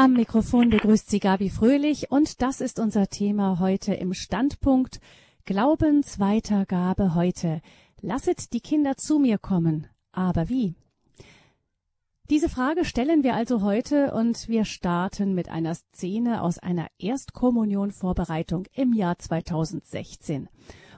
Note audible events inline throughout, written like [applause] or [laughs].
Am Mikrofon begrüßt sie Gabi Fröhlich und das ist unser Thema heute im Standpunkt Glaubensweitergabe heute. Lasset die Kinder zu mir kommen. Aber wie? Diese Frage stellen wir also heute und wir starten mit einer Szene aus einer Erstkommunionvorbereitung im Jahr 2016.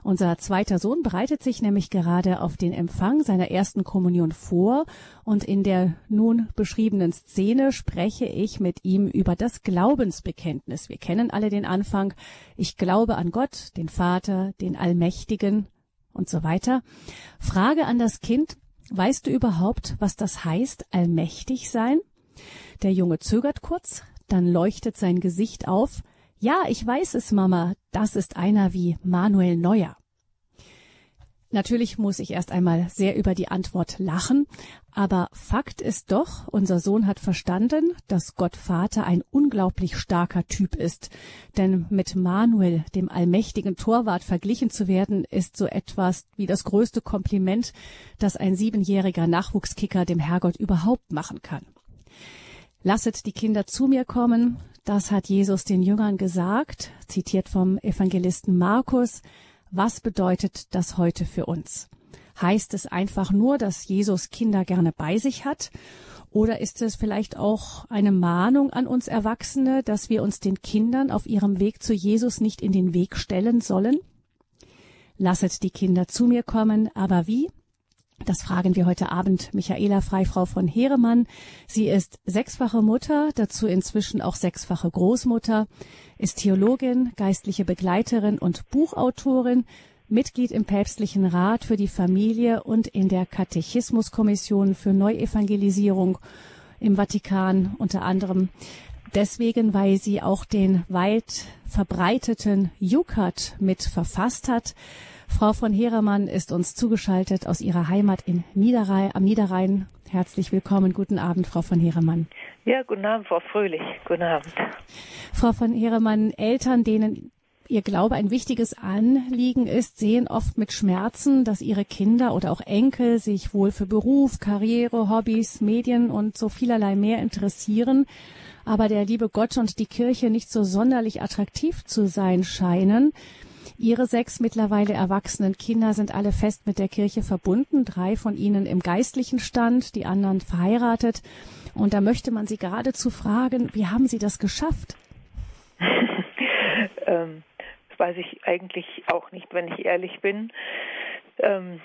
Unser zweiter Sohn bereitet sich nämlich gerade auf den Empfang seiner ersten Kommunion vor und in der nun beschriebenen Szene spreche ich mit ihm über das Glaubensbekenntnis. Wir kennen alle den Anfang. Ich glaube an Gott, den Vater, den Allmächtigen und so weiter. Frage an das Kind, weißt du überhaupt, was das heißt, allmächtig sein? Der Junge zögert kurz, dann leuchtet sein Gesicht auf. Ja, ich weiß es, Mama, das ist einer wie Manuel Neuer. Natürlich muss ich erst einmal sehr über die Antwort lachen, aber Fakt ist doch, unser Sohn hat verstanden, dass Gott Vater ein unglaublich starker Typ ist. Denn mit Manuel, dem allmächtigen Torwart, verglichen zu werden, ist so etwas wie das größte Kompliment, das ein siebenjähriger Nachwuchskicker dem Herrgott überhaupt machen kann. Lasset die Kinder zu mir kommen, das hat Jesus den Jüngern gesagt, zitiert vom Evangelisten Markus. Was bedeutet das heute für uns? Heißt es einfach nur, dass Jesus Kinder gerne bei sich hat? Oder ist es vielleicht auch eine Mahnung an uns Erwachsene, dass wir uns den Kindern auf ihrem Weg zu Jesus nicht in den Weg stellen sollen? Lasset die Kinder zu mir kommen, aber wie? Das fragen wir heute Abend Michaela Freifrau von Heeremann. Sie ist sechsfache Mutter, dazu inzwischen auch sechsfache Großmutter, ist Theologin, geistliche Begleiterin und Buchautorin, Mitglied im Päpstlichen Rat für die Familie und in der Katechismuskommission für Neuevangelisierung im Vatikan unter anderem. Deswegen, weil sie auch den weit verbreiteten Jukat mit verfasst hat. Frau von Heeremann ist uns zugeschaltet aus ihrer Heimat in Niederrhein, am Niederrhein. Herzlich willkommen. Guten Abend, Frau von Heeremann. Ja, guten Abend, Frau Fröhlich. Guten Abend. Frau von Heeremann, Eltern, denen Ihr Glaube ein wichtiges Anliegen ist, sehen oft mit Schmerzen, dass ihre Kinder oder auch Enkel sich wohl für Beruf, Karriere, Hobbys, Medien und so vielerlei mehr interessieren, aber der liebe Gott und die Kirche nicht so sonderlich attraktiv zu sein scheinen. Ihre sechs mittlerweile erwachsenen Kinder sind alle fest mit der Kirche verbunden, drei von ihnen im geistlichen Stand, die anderen verheiratet. Und da möchte man Sie geradezu fragen, wie haben Sie das geschafft? [laughs] ähm, das weiß ich eigentlich auch nicht, wenn ich ehrlich bin. Ähm,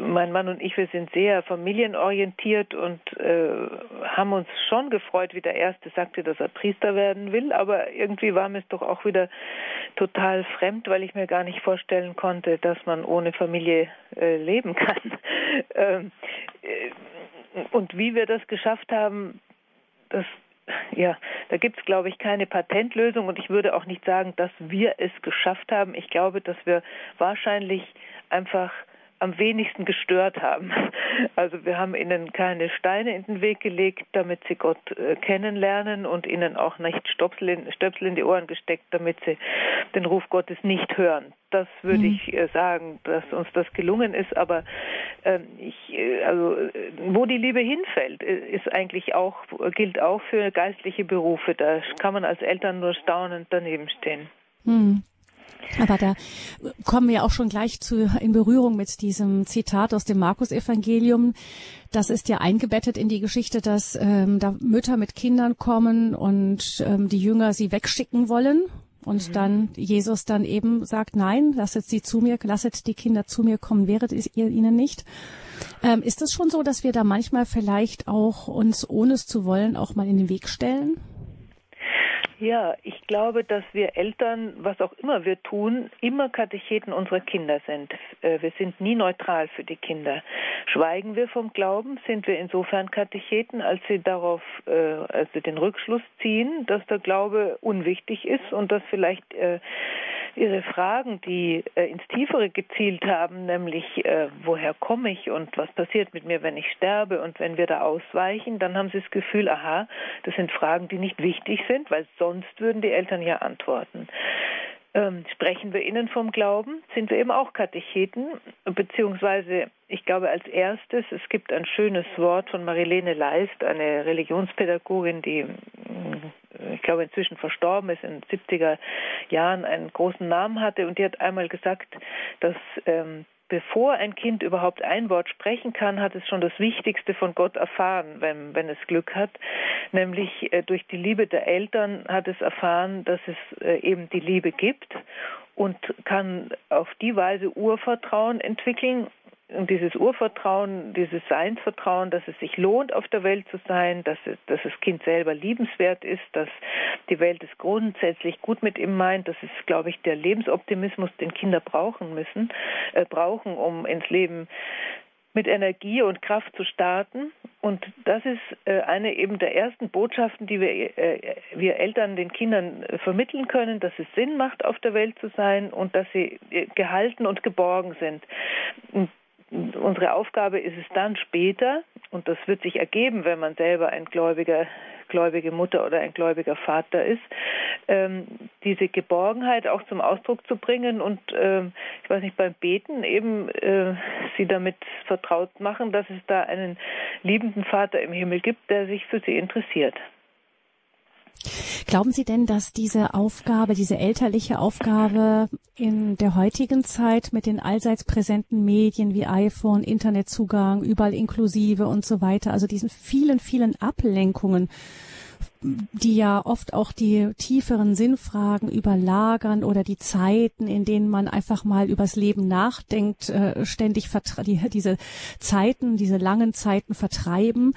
mein Mann und ich, wir sind sehr familienorientiert und äh, haben uns schon gefreut, wie der Erste sagte, dass er Priester werden will, aber irgendwie war mir es doch auch wieder total fremd, weil ich mir gar nicht vorstellen konnte, dass man ohne Familie äh, leben kann. [laughs] ähm, äh, und wie wir das geschafft haben, das ja, da gibt es, glaube ich, keine Patentlösung und ich würde auch nicht sagen, dass wir es geschafft haben. Ich glaube, dass wir wahrscheinlich einfach am wenigsten gestört haben. Also wir haben ihnen keine Steine in den Weg gelegt, damit sie Gott äh, kennenlernen und ihnen auch nicht Stöpsel in, Stöpsel in die Ohren gesteckt, damit sie den Ruf Gottes nicht hören. Das würde mhm. ich äh, sagen, dass uns das gelungen ist. Aber ähm, ich, äh, also wo die Liebe hinfällt, ist eigentlich auch gilt auch für geistliche Berufe. Da kann man als Eltern nur staunend daneben stehen. Mhm. Aber da kommen wir auch schon gleich zu, in Berührung mit diesem Zitat aus dem Markus-Evangelium. Das ist ja eingebettet in die Geschichte, dass ähm, da Mütter mit Kindern kommen und ähm, die Jünger sie wegschicken wollen. Und mhm. dann Jesus dann eben sagt, nein, lasset sie zu mir, lasset die Kinder zu mir kommen, wäret ihr ihnen nicht. Ähm, ist es schon so, dass wir da manchmal vielleicht auch uns, ohne es zu wollen, auch mal in den Weg stellen? Ja, ich glaube, dass wir Eltern, was auch immer wir tun, immer Katecheten unserer Kinder sind. Äh, wir sind nie neutral für die Kinder. Schweigen wir vom Glauben, sind wir insofern Katecheten, als sie darauf, äh, als sie den Rückschluss ziehen, dass der Glaube unwichtig ist und dass vielleicht Ihre Fragen, die äh, ins Tiefere gezielt haben, nämlich äh, woher komme ich und was passiert mit mir, wenn ich sterbe und wenn wir da ausweichen, dann haben Sie das Gefühl, aha, das sind Fragen, die nicht wichtig sind, weil sonst würden die Eltern ja antworten. Ähm, sprechen wir ihnen vom Glauben, sind wir eben auch Katecheten, beziehungsweise ich glaube als erstes, es gibt ein schönes Wort von Marilene Leist, eine Religionspädagogin, die ich glaube inzwischen verstorben ist, in den 70er Jahren einen großen Namen hatte und die hat einmal gesagt, dass ähm, bevor ein Kind überhaupt ein Wort sprechen kann, hat es schon das Wichtigste von Gott erfahren, wenn, wenn es Glück hat. Nämlich äh, durch die Liebe der Eltern hat es erfahren, dass es äh, eben die Liebe gibt und kann auf die Weise Urvertrauen entwickeln und dieses Urvertrauen, dieses Seinsvertrauen, dass es sich lohnt, auf der Welt zu sein, dass, dass das Kind selber liebenswert ist, dass die Welt es grundsätzlich gut mit ihm meint. Das ist, glaube ich, der Lebensoptimismus, den Kinder brauchen müssen, äh, brauchen, um ins Leben mit Energie und Kraft zu starten. Und das ist äh, eine eben der ersten Botschaften, die wir, äh, wir Eltern den Kindern äh, vermitteln können, dass es Sinn macht, auf der Welt zu sein und dass sie gehalten und geborgen sind. Und unsere Aufgabe ist es dann später, und das wird sich ergeben, wenn man selber ein gläubiger, gläubige Mutter oder ein gläubiger Vater ist, ähm, diese Geborgenheit auch zum Ausdruck zu bringen und ähm, ich weiß nicht, beim Beten eben äh, sie damit vertraut machen, dass es da einen liebenden Vater im Himmel gibt, der sich für sie interessiert. Glauben Sie denn, dass diese Aufgabe, diese elterliche Aufgabe in der heutigen Zeit mit den allseits präsenten Medien wie iPhone, Internetzugang, überall inklusive und so weiter, also diesen vielen, vielen Ablenkungen, die ja oft auch die tieferen Sinnfragen überlagern oder die Zeiten, in denen man einfach mal übers Leben nachdenkt, äh, ständig die, diese Zeiten, diese langen Zeiten vertreiben.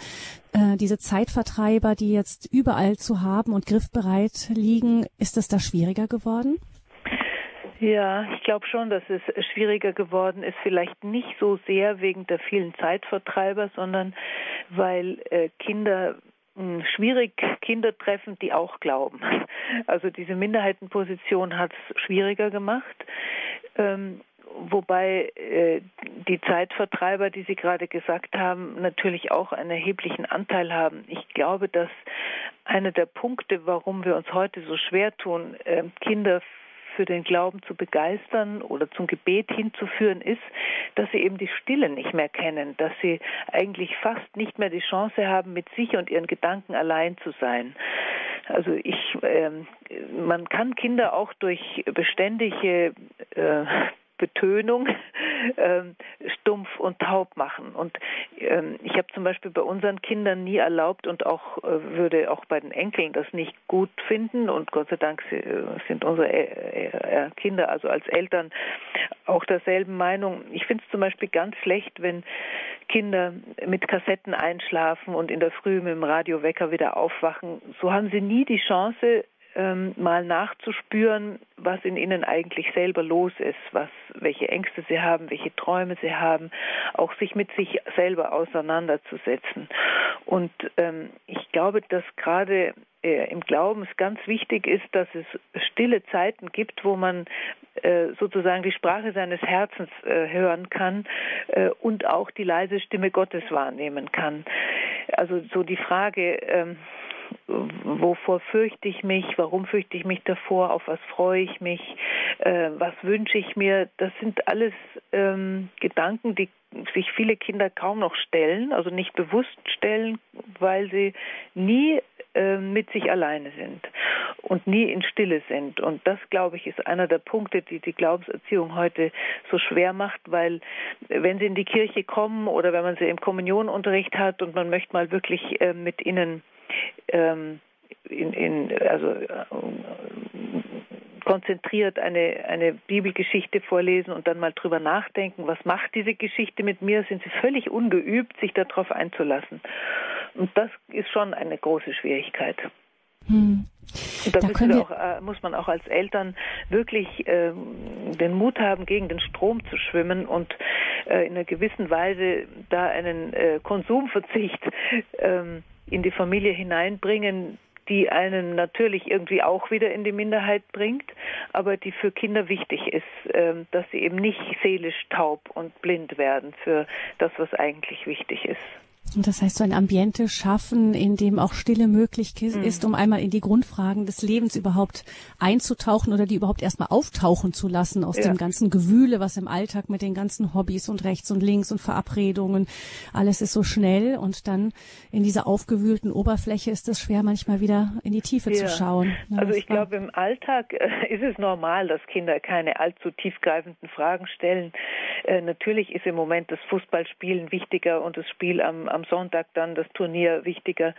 Äh, diese Zeitvertreiber, die jetzt überall zu haben und griffbereit liegen, ist es da schwieriger geworden? Ja, ich glaube schon, dass es schwieriger geworden ist. Vielleicht nicht so sehr wegen der vielen Zeitvertreiber, sondern weil äh, Kinder schwierig Kinder treffen, die auch glauben. [laughs] Also diese Minderheitenposition hat es schwieriger gemacht. Ähm, wobei äh, die Zeitvertreiber, die Sie gerade gesagt haben, natürlich auch einen erheblichen Anteil haben. Ich glaube, dass einer der Punkte, warum wir uns heute so schwer tun, äh, Kinder für den Glauben zu begeistern oder zum Gebet hinzuführen, ist, dass sie eben die Stille nicht mehr kennen, dass sie eigentlich fast nicht mehr die Chance haben, mit sich und ihren Gedanken allein zu sein. Also ich, äh, man kann Kinder auch durch beständige äh, Betönung [laughs] ähm, stumpf und taub machen. Und ähm, ich habe zum Beispiel bei unseren Kindern nie erlaubt und auch äh, würde auch bei den Enkeln das nicht gut finden. Und Gott sei Dank äh, sind unsere äh, äh, Kinder also als Eltern auch derselben Meinung. Ich finde es zum Beispiel ganz schlecht, wenn Kinder mit Kassetten einschlafen und in der Früh mit dem Radiowecker wieder aufwachen. So haben sie nie die Chance, ähm, mal nachzuspüren, was in ihnen eigentlich selber los ist, was, welche Ängste sie haben, welche Träume sie haben, auch sich mit sich selber auseinanderzusetzen. Und ähm, ich glaube, dass gerade äh, im Glauben es ganz wichtig ist, dass es stille Zeiten gibt, wo man äh, sozusagen die Sprache seines Herzens äh, hören kann äh, und auch die leise Stimme Gottes wahrnehmen kann. Also so die Frage, ähm, wovor fürchte ich mich, warum fürchte ich mich davor, auf was freue ich mich, äh, was wünsche ich mir, das sind alles ähm, Gedanken, die sich viele Kinder kaum noch stellen, also nicht bewusst stellen, weil sie nie äh, mit sich alleine sind und nie in Stille sind. Und das, glaube ich, ist einer der Punkte, die die Glaubenserziehung heute so schwer macht, weil wenn sie in die Kirche kommen oder wenn man sie im Kommunionunterricht hat und man möchte mal wirklich äh, mit ihnen ähm, in, in, also äh, konzentriert eine, eine Bibelgeschichte vorlesen und dann mal drüber nachdenken, was macht diese Geschichte mit mir, sind sie völlig ungeübt, sich darauf einzulassen. Und das ist schon eine große Schwierigkeit. Hm. Und da, da auch, äh, muss man auch als Eltern wirklich äh, den Mut haben, gegen den Strom zu schwimmen und äh, in einer gewissen Weise da einen äh, Konsumverzicht ähm, in die Familie hineinbringen, die einen natürlich irgendwie auch wieder in die Minderheit bringt, aber die für Kinder wichtig ist, ähm, dass sie eben nicht seelisch taub und blind werden für das, was eigentlich wichtig ist. Das heißt, so ein Ambiente schaffen, in dem auch Stille möglich mhm. ist, um einmal in die Grundfragen des Lebens überhaupt einzutauchen oder die überhaupt erstmal auftauchen zu lassen aus ja. dem ganzen Gewühle, was im Alltag mit den ganzen Hobbys und rechts und links und Verabredungen, alles ist so schnell und dann in dieser aufgewühlten Oberfläche ist es schwer, manchmal wieder in die Tiefe ja. zu schauen. Ja, also ich glaube, im Alltag äh, [laughs] ist es normal, dass Kinder keine allzu tiefgreifenden Fragen stellen. Äh, natürlich ist im Moment das Fußballspielen wichtiger und das Spiel am, am Sonntag dann das Turnier wichtiger.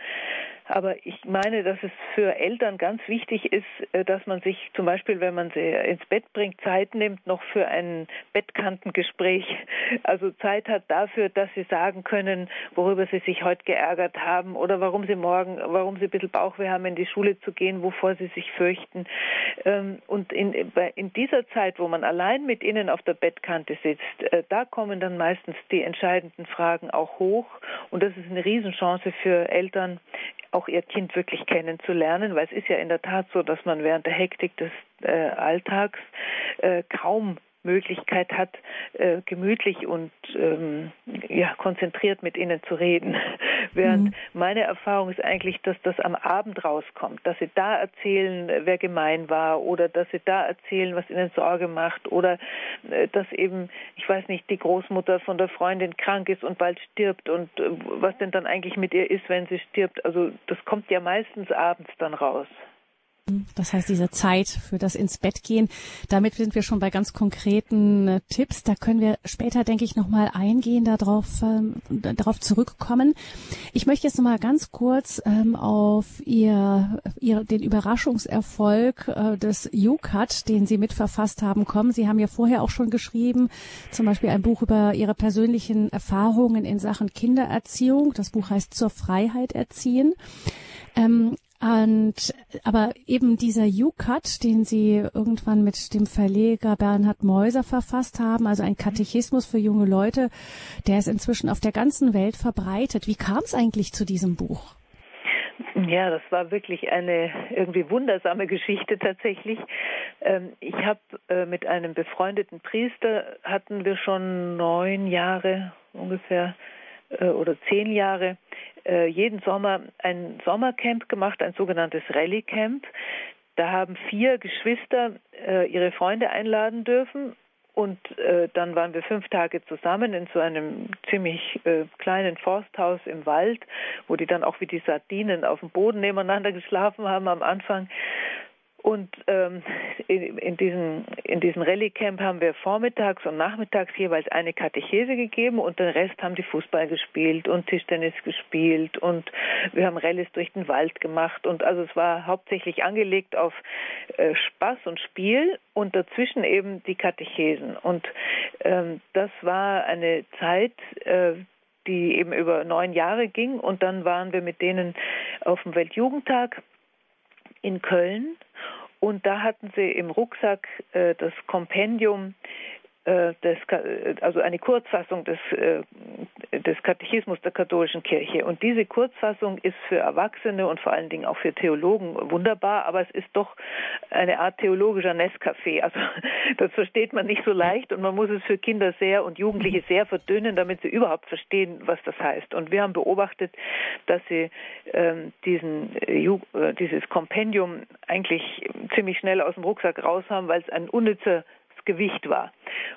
Aber ich meine, dass es für Eltern ganz wichtig ist, äh, dass man sich zum Beispiel, wenn man sie ins Bett bringt, Zeit nimmt noch für ein Bettkantengespräch. [laughs] Also Zeit hat dafür, dass sie sagen können, worüber sie sich heute geärgert haben oder warum sie morgen, warum sie ein bisschen Bauchweh haben, in die Schule zu gehen, wovor sie sich fürchten. Ähm, und in, in dieser Zeit, wo man allein mit ihnen auf der Bettkante sitzt, äh, da kommen dann meistens die entscheidenden Fragen auch hoch. Und das ist eine Riesenchance für Eltern, auch ihr Kind wirklich kennenzulernen, weil es ist ja in der Tat so, dass man während der Hektik des äh, Alltags äh, kaum Möglichkeit hat, äh, gemütlich und ähm, ja, konzentriert mit ihnen zu reden. [laughs] Während mhm. meine Erfahrung ist eigentlich, dass das am Abend rauskommt, dass sie da erzählen, wer gemein war oder dass sie da erzählen, was ihnen Sorge macht oder äh, dass eben, ich weiß nicht, die Großmutter von der Freundin krank ist und bald stirbt und äh, was denn dann eigentlich mit ihr ist, wenn sie stirbt. Also das kommt ja meistens abends dann raus. Das heißt, diese Zeit für das ins Bett gehen. Damit sind wir schon bei ganz konkreten äh, Tipps. Da können wir später, denke ich, nochmal eingehen, darauf, ähm, darauf zurückkommen. Ich möchte jetzt nochmal ganz kurz ähm, auf ihr, ihr, den Überraschungserfolg äh, des UCAT, den Sie mitverfasst haben, kommen. Sie haben ja vorher auch schon geschrieben, zum Beispiel ein Buch über Ihre persönlichen Erfahrungen in Sachen Kindererziehung. Das Buch heißt Zur Freiheit erziehen. Ähm, und aber eben dieser U-Cut, den Sie irgendwann mit dem Verleger Bernhard Meuser verfasst haben, also ein Katechismus für junge Leute, der ist inzwischen auf der ganzen Welt verbreitet. Wie kam es eigentlich zu diesem Buch? Ja, das war wirklich eine irgendwie wundersame Geschichte tatsächlich. Ähm, ich habe äh, mit einem befreundeten Priester hatten wir schon neun Jahre ungefähr äh, oder zehn Jahre äh, jeden Sommer ein Sommercamp gemacht, ein sogenanntes Rallye Camp. Da haben vier Geschwister äh, ihre Freunde einladen dürfen und äh, dann waren wir fünf Tage zusammen in so einem ziemlich äh, kleinen Forsthaus im Wald, wo die dann auch wie die Sardinen auf dem Boden nebeneinander geschlafen haben am Anfang. Und ähm, [laughs] in, in, diesen, in diesem Rallye-Camp haben wir vormittags und nachmittags jeweils eine Katechese gegeben und den Rest haben die Fußball gespielt und Tischtennis gespielt und wir haben Rallyes durch den Wald gemacht und also es war hauptsächlich angelegt auf äh, Spaß und Spiel und dazwischen eben die Katechesen. Und ähm, das war eine Zeit, äh, die eben über neun Jahre ging und dann waren wir mit denen auf dem Weltjugendtag in Köln. Und da hatten sie im Rucksack äh, das Kompendium des, also eine Kurzfassung des, äh, des Katechismus der katholischen Kirche. Und diese Kurzfassung ist für Erwachsene und vor allen Dingen auch für Theologen wunderbar, aber es ist doch eine Art theologischer Nescafé. Also [laughs] das versteht man nicht so leicht und man muss es für Kinder sehr und Jugendliche sehr verdünnen, damit sie überhaupt verstehen, was das heißt. Und wir haben beobachtet, dass sie ähm, diesen, äh, dieses Kompendium eigentlich ziemlich schnell aus dem Rucksack raus haben, weil es ein unnützer Gewicht war.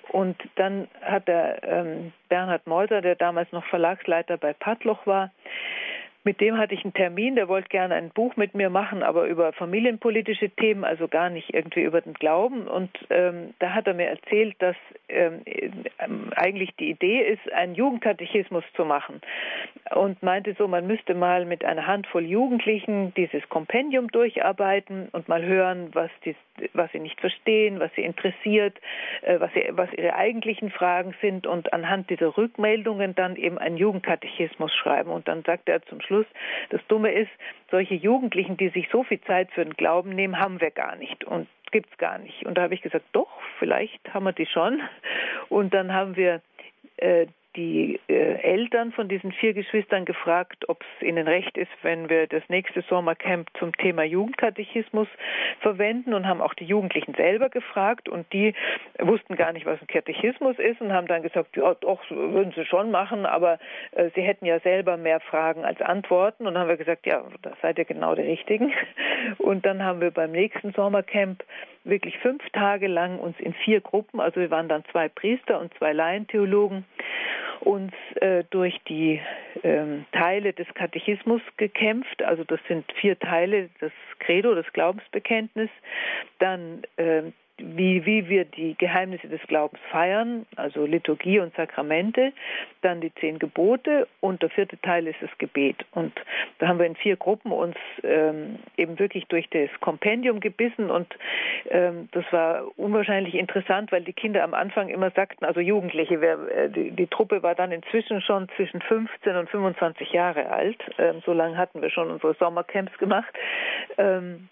Und dann hat der ähm, Bernhard Meuser, der damals noch Verlagsleiter bei Padloch war, mit dem hatte ich einen Termin, der wollte gerne ein Buch mit mir machen, aber über familienpolitische Themen, also gar nicht irgendwie über den Glauben. Und ähm, da hat er mir erzählt, dass ähm, eigentlich die Idee ist, einen Jugendkatechismus zu machen. Und meinte so, man müsste mal mit einer Handvoll Jugendlichen dieses Kompendium durcharbeiten und mal hören, was, die, was sie nicht verstehen, was sie interessiert, äh, was, sie, was ihre eigentlichen Fragen sind und anhand dieser Rückmeldungen dann eben einen Jugendkatechismus schreiben. Und dann sagt er zum Schluss, Schluss. Das Dumme ist, solche Jugendlichen, die sich so viel Zeit für den Glauben nehmen, haben wir gar nicht und gibt es gar nicht. Und da habe ich gesagt, doch, vielleicht haben wir die schon. Und dann haben wir äh, die äh, Eltern von diesen vier Geschwistern gefragt, ob es ihnen recht ist, wenn wir das nächste Sommercamp zum Thema Jugendkatechismus verwenden und haben auch die Jugendlichen selber gefragt und die wussten gar nicht, was ein Katechismus ist und haben dann gesagt, ja, doch, würden sie schon machen, aber äh, sie hätten ja selber mehr Fragen als Antworten und dann haben wir gesagt, ja, da seid ihr genau die Richtigen. Und dann haben wir beim nächsten Sommercamp wirklich fünf Tage lang uns in vier Gruppen, also wir waren dann zwei Priester und zwei Laientheologen, uns äh, durch die ähm, Teile des Katechismus gekämpft. Also das sind vier Teile, das Credo, das Glaubensbekenntnis, dann äh, wie, wie wir die Geheimnisse des Glaubens feiern, also Liturgie und Sakramente, dann die zehn Gebote und der vierte Teil ist das Gebet. Und da haben wir in vier Gruppen uns ähm, eben wirklich durch das Kompendium gebissen und ähm, das war unwahrscheinlich interessant, weil die Kinder am Anfang immer sagten, also Jugendliche, wer, äh, die, die, Truppe war dann inzwischen schon zwischen 15 und 25 Jahre alt. Ähm, so lange hatten wir schon unsere Sommercamps gemacht. Ähm,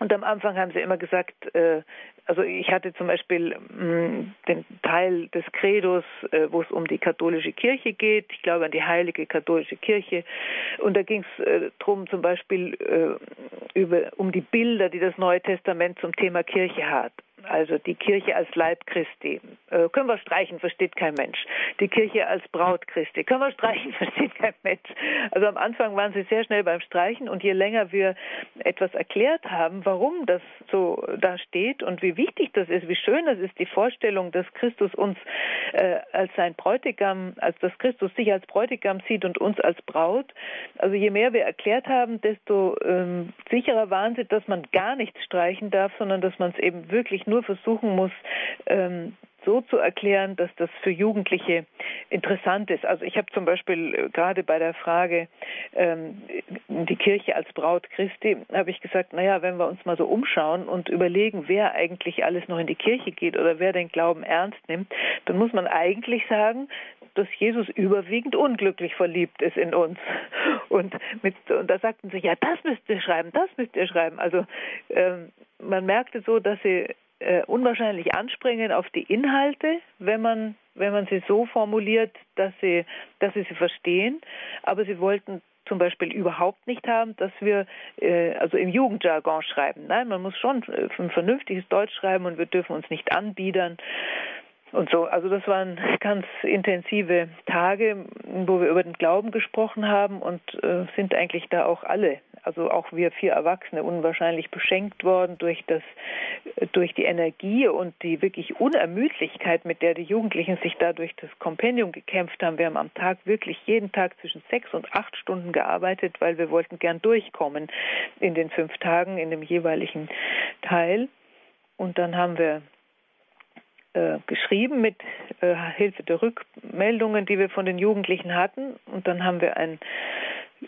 und am Anfang haben sie immer gesagt, äh, also ich hatte zum Beispiel mh, mm, den Teil des Credos, äh, wo es um die katholische Kirche geht. Ich glaube an die heilige katholische Kirche. Und da ging es äh, darum zum Beispiel äh, über, um die Bilder, die das Neue Testament zum Thema Kirche hat also die Kirche als Leib Christi. Äh, können wir streichen, versteht kein Mensch. Die Kirche als Braut Christi. Können wir streichen, [laughs] versteht kein Mensch. Also am Anfang waren sie sehr schnell beim Streichen und je länger wir etwas erklärt haben, warum das so da steht und wie wichtig das ist, wie schön das ist, die Vorstellung, dass Christus uns äh, als sein Bräutigam, als dass Christus sich als Bräutigam sieht und uns als Braut. Also je mehr wir erklärt haben, desto ähm, sicherer waren sie, dass man gar nichts streichen darf, sondern dass man es eben wirklich nur versuchen muss, ähm, so zu erklären, dass das für Jugendliche interessant ist. Also ich habe zum Beispiel äh, gerade bei der Frage ähm, die Kirche als Braut Christi, habe ich gesagt, naja, wenn wir uns mal so umschauen und überlegen, wer eigentlich alles noch in die Kirche geht oder wer den Glauben ernst nimmt, dann muss man eigentlich sagen, dass Jesus überwiegend unglücklich verliebt ist in uns. [laughs] Und, mit, und da sagten sie, ja, das müsst ihr schreiben, das müsst ihr schreiben. Also ähm, man merkte so, dass sie äh, unwahrscheinlich anspringen auf die Inhalte, wenn man wenn man sie so formuliert, dass sie dass sie sie verstehen, aber sie wollten zum Beispiel überhaupt nicht haben, dass wir äh, also im Jugendjargon schreiben. Nein, man muss schon äh, ein vernünftiges Deutsch schreiben und wir dürfen uns nicht anbiedern und so. Also das waren ganz intensive Tage, wo wir über den Glauben gesprochen haben und äh, sind eigentlich da auch alle also auch wir vier Erwachsene unwahrscheinlich beschenkt worden durch das, durch die Energie und die wirklich Unermüdlichkeit, mit der die Jugendlichen sich da durch das Kompendium gekämpft haben. Wir haben am Tag wirklich jeden Tag zwischen sechs und acht Stunden gearbeitet, weil wir wollten gern durchkommen in den fünf Tagen in dem jeweiligen Teil. Und dann haben wir äh, geschrieben mit äh, Hilfe der Rückmeldungen, die wir von den Jugendlichen hatten. Und dann haben wir ein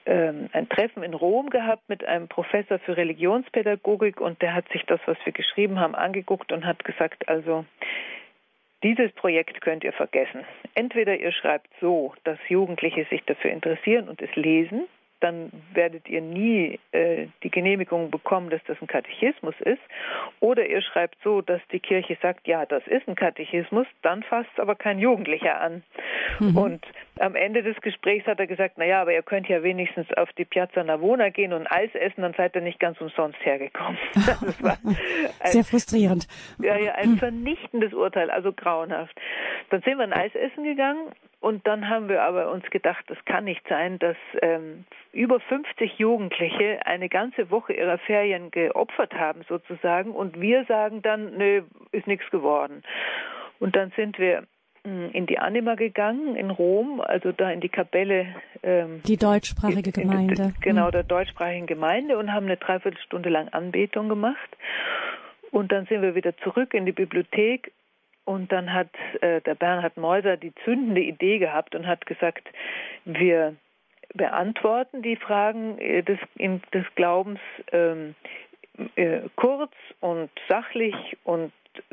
ähm, ein Treffen in Rom gehabt mit einem Professor für Religionspädagogik und der hat sich das, was wir geschrieben haben, angeguckt und hat gesagt, also dieses Projekt könnt ihr vergessen. Entweder ihr schreibt so, dass Jugendliche sich dafür interessieren und es lesen, dann werdet ihr nie äh, die Genehmigung bekommen, dass das ein Katechismus ist. Oder ihr schreibt so, dass die Kirche sagt, ja, das ist ein Katechismus, dann fasst es aber kein Jugendlicher an. Mhm. Und am Ende des Gesprächs hat er gesagt, na ja, aber ihr könnt ja wenigstens auf die Piazza Navona gehen und Eis essen, dann seid ihr nicht ganz umsonst hergekommen. [laughs] Das war ein, Sehr frustrierend. Ja, ja, ein vernichtendes Urteil, also grauenhaft. Dann sind wir ein Eis essen gegangen und dann haben wir aber uns gedacht, das kann nicht sein, dass ähm, über 50 Jugendliche eine ganze Woche ihrer Ferien geopfert haben sozusagen und wir sagen dann, nö, ist nichts geworden. Und dann sind wir hm, in die Anima gegangen in Rom, also da in die Kapelle. Ähm, die deutschsprachige in, in, Gemeinde. genau, hm. der deutschsprachigen Gemeinde und haben eine Dreiviertelstunde lang Anbetung gemacht. Und dann sind wir wieder zurück in die Bibliothek und dann hat äh, der Bernhard Meuser die zündende Idee gehabt und hat gesagt, wir beantworten die Fragen äh, des, des Glaubens ähm, äh, kurz und sachlich und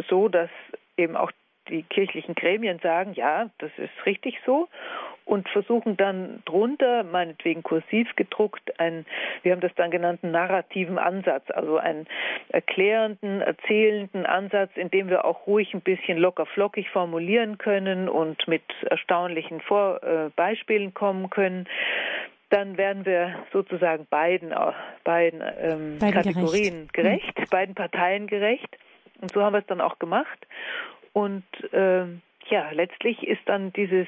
so, dass eben auch die kirchlichen Gremien sagen, ja, das ist richtig so. Und versuchen dann drunter, meinetwegen kursiv gedruckt, einen, wir haben das dann genannt, narrativen Ansatz, also einen erklärenden, erzählenden Ansatz, in dem wir auch ruhig ein bisschen locker flockig formulieren können und mit erstaunlichen Vor äh, Beispielen kommen können dann werden wir sozusagen beiden, beiden, ähm, beiden Kategorien gerecht, gerecht mhm. beiden Parteien gerecht. Und so haben wir es dann auch gemacht. Und ähm, ja, letztlich ist dann dieses,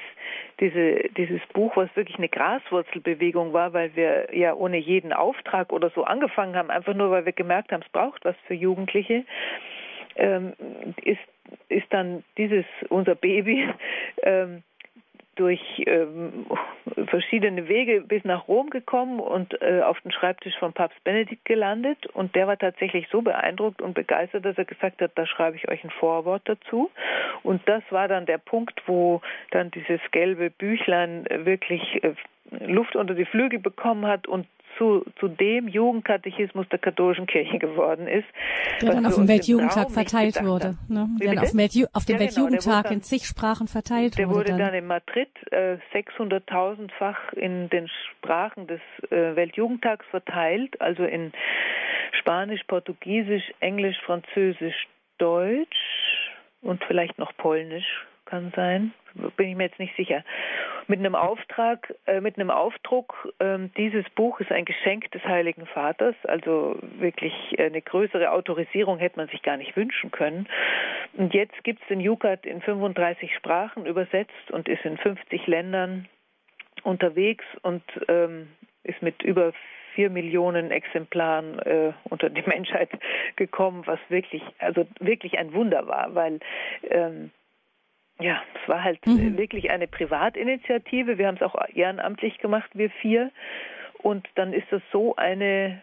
diese, dieses Buch, was wirklich eine Graswurzelbewegung war, weil wir ja ohne jeden Auftrag oder so angefangen haben, einfach nur, weil wir gemerkt haben, es braucht was für Jugendliche, ähm, ist, ist dann dieses, unser Baby, [laughs] ähm, durch ähm, verschiedene Wege bis nach Rom gekommen und äh, auf den Schreibtisch von Papst Benedikt gelandet. Und der war tatsächlich so beeindruckt und begeistert, dass er gesagt hat, da schreibe ich euch ein Vorwort dazu. Und das war dann der Punkt, wo dann dieses gelbe Büchlein wirklich äh, Luft unter die Flügel bekommen hat und zu, zu dem Jugendkatechismus der katholischen Kirche geworden ist. Der dann auf dem Weltjugendtag verteilt wurde. Ne? Der auf, auf dem ja, genau, Weltjugendtag in zig Sprachen verteilt der wurde. Der wurde dann, in Madrid äh, 600.000-fach in den Sprachen des äh, Weltjugendtags verteilt, also in Spanisch, Portugiesisch, Englisch, Französisch, Deutsch und vielleicht noch Polnisch kann sein bin ich mir jetzt nicht sicher. Mit einem Auftrag, äh, mit einem Aufdruck, äh, dieses Buch ist ein Geschenk des Heiligen Vaters, also wirklich eine größere Autorisierung hätte man sich gar nicht wünschen können. Und jetzt gibt es den Jukat in 35 Sprachen übersetzt und ist in 50 Ländern unterwegs und ähm, ist mit über vier Millionen Exemplaren äh, unter die [laughs] Menschheit gekommen, was wirklich, also wirklich ein Wunder war, weil ähm, ja, es war halt mhm. wirklich eine Privatinitiative. Wir haben es auch ehrenamtlich gemacht, wir vier. Und dann ist das so eine,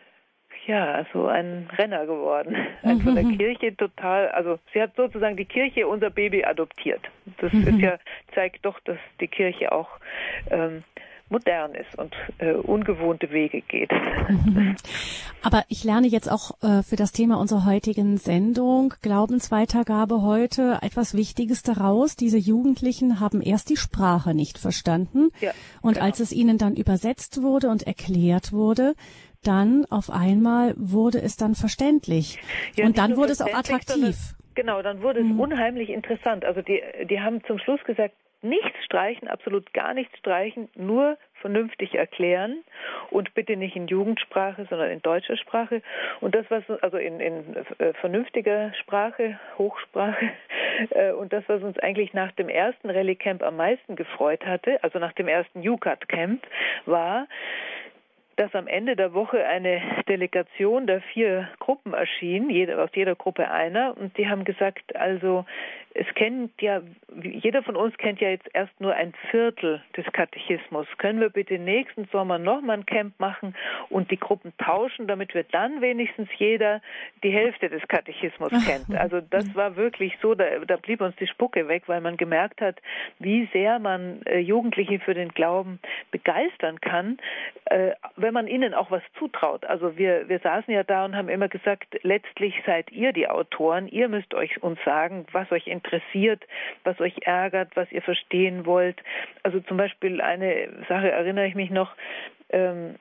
ja, so ein Renner geworden. [laughs] Mhm. Von der [laughs] Kirche total, also sie hat sozusagen die Kirche unser Baby adoptiert. Das mhm. ist ja, zeigt doch, dass die Kirche auch ähm, modern ist und äh, ungewohnte Wege geht. Aber ich lerne jetzt auch äh, für das Thema unserer heutigen Sendung Glaubensweitergabe heute etwas Wichtiges daraus. Diese Jugendlichen haben erst die Sprache nicht verstanden ja, und genau. als es ihnen dann übersetzt wurde und erklärt wurde, dann auf einmal wurde es dann verständlich ja, und dann wurde es auch attraktiv. Genau, dann wurde es mhm. unheimlich interessant. Also die, die haben zum Schluss gesagt, nichts streichen, absolut gar nichts streichen, nur vernünftig erklären und bitte nicht in Jugendsprache, sondern in deutscher Sprache. Und das, was also in, in äh, vernünftiger Sprache, Hochsprache, [laughs] äh, und das, was uns eigentlich nach dem ersten Rallye Camp am meisten gefreut hatte, also nach dem ersten UCAT Camp, war, dass am Ende der Woche eine Delegation der vier Gruppen erschien, jede, aus jeder Gruppe einer, und die haben gesagt, also es kennt ja, jeder von uns kennt ja jetzt erst nur ein Viertel des Katechismus. Können wir bitte nächsten Sommer nochmal ein Camp machen und die Gruppen tauschen, damit wir dann wenigstens jeder die Hälfte des Katechismus kennt? Also das war wirklich so, da, da blieb uns die Spucke weg, weil man gemerkt hat, wie sehr man äh, Jugendliche für den Glauben begeistern kann, äh, wenn man ihnen auch was zutraut. Also wir, wir saßen ja da und haben immer gesagt, letztlich seid ihr die Autoren, ihr müsst euch uns sagen, was euch interessiert was euch ärgert, was ihr verstehen wollt. Also zum Beispiel eine Sache erinnere ich mich noch. Ähm,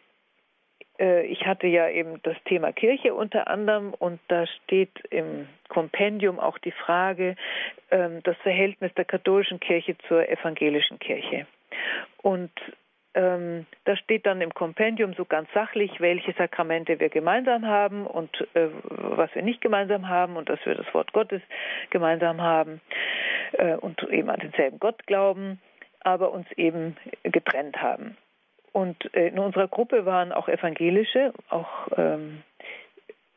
äh, ich hatte ja eben das Thema Kirche unter anderem und da steht im Kompendium auch die Frage, ähm, das Verhältnis der katholischen Kirche zur evangelischen Kirche. Und ähm, da steht dann im Kompendium so ganz sachlich, welche Sakramente wir gemeinsam haben und äh, was wir nicht gemeinsam haben und dass wir das Wort Gottes gemeinsam haben äh, und eben an denselben Gott glauben, aber uns eben getrennt haben. Und äh, in unserer Gruppe waren auch evangelische, auch ähm,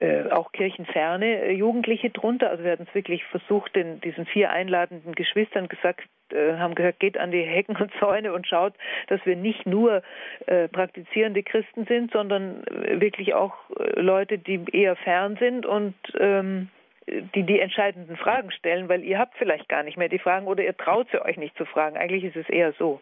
äh, auch kirchenferne äh, Jugendliche drunter. Also wir hatten es wirklich versucht, den, diesen vier einladenden Geschwistern gesagt, äh, haben gesagt, geht an die Hecken und Zäune und schaut, dass wir nicht nur praktizierende Christen sind, sondern wirklich auch Leute, die eher fern sind und ähm, die die entscheidenden Fragen stellen, weil ihr habt vielleicht gar nicht mehr die Fragen oder ihr traut sie euch nicht zu fragen. Eigentlich ist es eher so.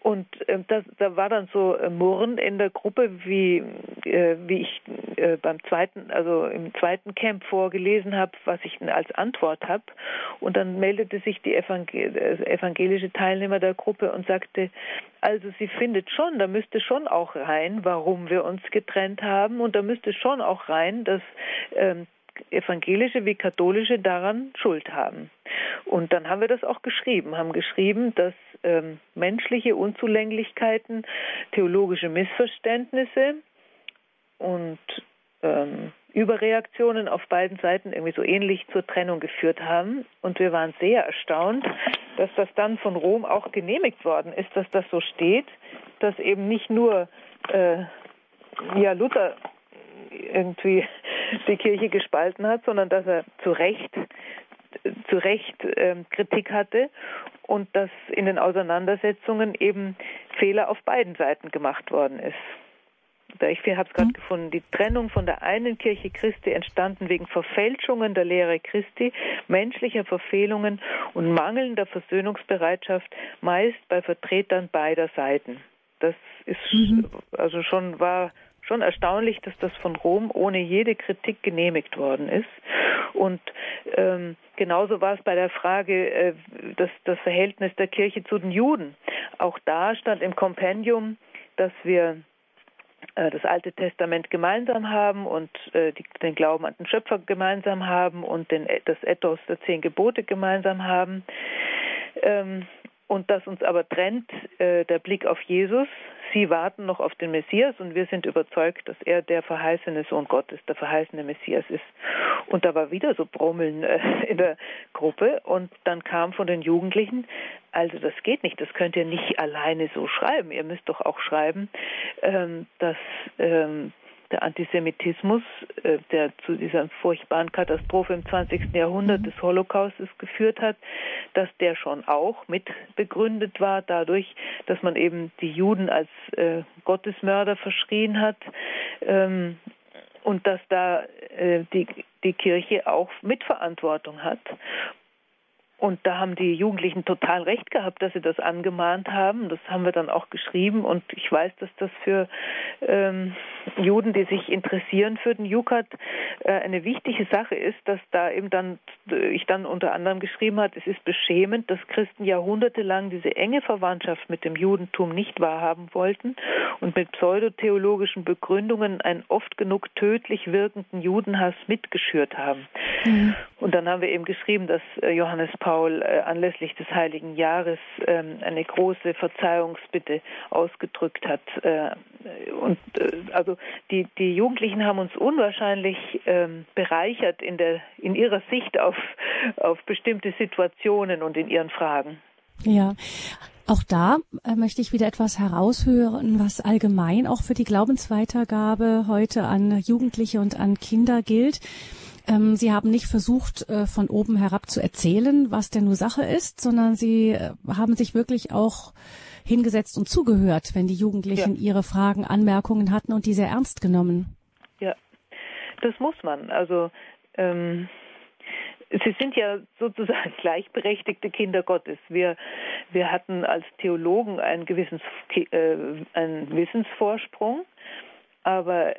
Und äh, das, da war dann so äh, Murren in der Gruppe, wie, äh, wie ich äh, beim zweiten, also im zweiten Camp vorgelesen habe, was ich als Antwort habe. Und dann meldete sich die Evangel äh, evangelische Teilnehmer der Gruppe und sagte, also sie findet schon, da müsste schon auch rein, warum wir uns getrennt haben. Und da müsste schon auch rein, dass ähm, evangelische wie katholische daran Schuld haben. Und dann haben wir das auch geschrieben, haben geschrieben, dass ähm, menschliche Unzulänglichkeiten, theologische Missverständnisse und ähm, Überreaktionen auf beiden Seiten irgendwie so ähnlich zur Trennung geführt haben. Und wir waren sehr erstaunt, dass das dann von Rom auch genehmigt worden ist, dass das so steht, dass eben nicht nur äh, ja, Luther irgendwie die Kirche gespalten hat, sondern dass er zu Recht zu Recht ähm, Kritik hatte und dass in den Auseinandersetzungen eben Fehler auf beiden Seiten gemacht worden ist. Ich habe es gerade mhm. gefunden, die Trennung von der einen Kirche Christi entstanden wegen Verfälschungen der Lehre Christi, menschlicher Verfehlungen und mangelnder Versöhnungsbereitschaft, meist bei Vertretern beider Seiten. Das ist mhm. also schon war schon erstaunlich, dass das von Rom ohne jede Kritik genehmigt worden ist. Und ähm, genauso war es bei der Frage äh, das, das Verhältnis der Kirche zu den Juden. Auch da stand im Kompendium, dass wir äh, das Alte Testament gemeinsam haben und äh, die, den Glauben an den Schöpfer gemeinsam haben und den, das Ethos der zehn Gebote gemeinsam haben. Ähm, und dass uns aber trennt äh, der Blick auf Jesus. Sie warten noch auf den Messias und wir sind überzeugt, dass er der verheißene Sohn Gottes, der verheißene Messias ist. Und da war wieder so Brummeln äh, in der Gruppe und dann kam von den Jugendlichen, also das geht nicht, das könnt ihr nicht alleine so schreiben. Ihr müsst doch auch schreiben, ähm, dass ähm, der Antisemitismus, äh, der zu dieser furchtbaren Katastrophe im 20. Jahrhundert des Holocaustes geführt hat, dass der schon auch mit begründet war dadurch, dass man eben die Juden als äh, Gottesmörder verschrien hat ähm, und dass da äh, die, die Kirche auch Mitverantwortung hat und da haben die Jugendlichen total recht gehabt, dass sie das angemahnt haben. Das haben wir dann auch geschrieben. Und ich weiß, dass das für ähm, Juden, die sich interessieren für den Jukat, äh, eine wichtige Sache ist, dass da eben dann, ich dann unter anderem geschrieben hat, es ist beschämend, dass Christen jahrhundertelang diese enge Verwandtschaft mit dem Judentum nicht wahrhaben wollten und mit pseudotheologischen Begründungen einen oft genug tödlich wirkenden Judenhass mitgeschürt haben. Mhm. Und dann haben wir eben geschrieben, dass äh, Johannes Paul Paul äh, anlässlich des Heiligen Jahres ähm, eine große Verzeihungsbitte ausgedrückt hat. Äh, und äh, also die, die Jugendlichen haben uns unwahrscheinlich ähm, bereichert in, der, in ihrer Sicht auf, auf bestimmte Situationen und in ihren Fragen. Ja, auch da möchte ich wieder etwas heraushören, was allgemein auch für die Glaubensweitergabe heute an Jugendliche und an Kinder gilt. Ähm, Sie haben nicht versucht, äh, von oben herab zu erzählen, was denn nur Sache ist, sondern Sie äh, haben sich wirklich auch hingesetzt und zugehört, wenn die Jugendlichen ja. ihre Fragen, Anmerkungen hatten und diese ernst genommen. Ja, das muss man. Also ähm, Sie sind ja sozusagen [laughs] gleichberechtigte Kinder Gottes. Wir, wir hatten als Theologen einen gewissen äh, einen Wissensvorsprung, aber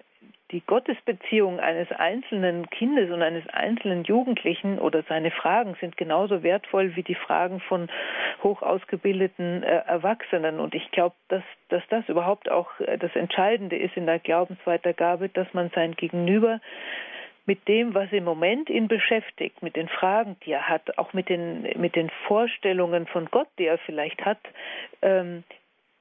die Gottesbeziehung eines einzelnen Kindes und eines einzelnen Jugendlichen oder seine Fragen sind genauso wertvoll wie die Fragen von hoch ausgebildeten äh, Erwachsenen. Und ich glaube, dass, dass das überhaupt auch äh, das Entscheidende ist in der Glaubensweitergabe, dass man sein Gegenüber mit dem, was im Moment ihn beschäftigt, mit den Fragen, die er hat, auch mit den, mit den Vorstellungen von Gott, die er vielleicht hat, ähm,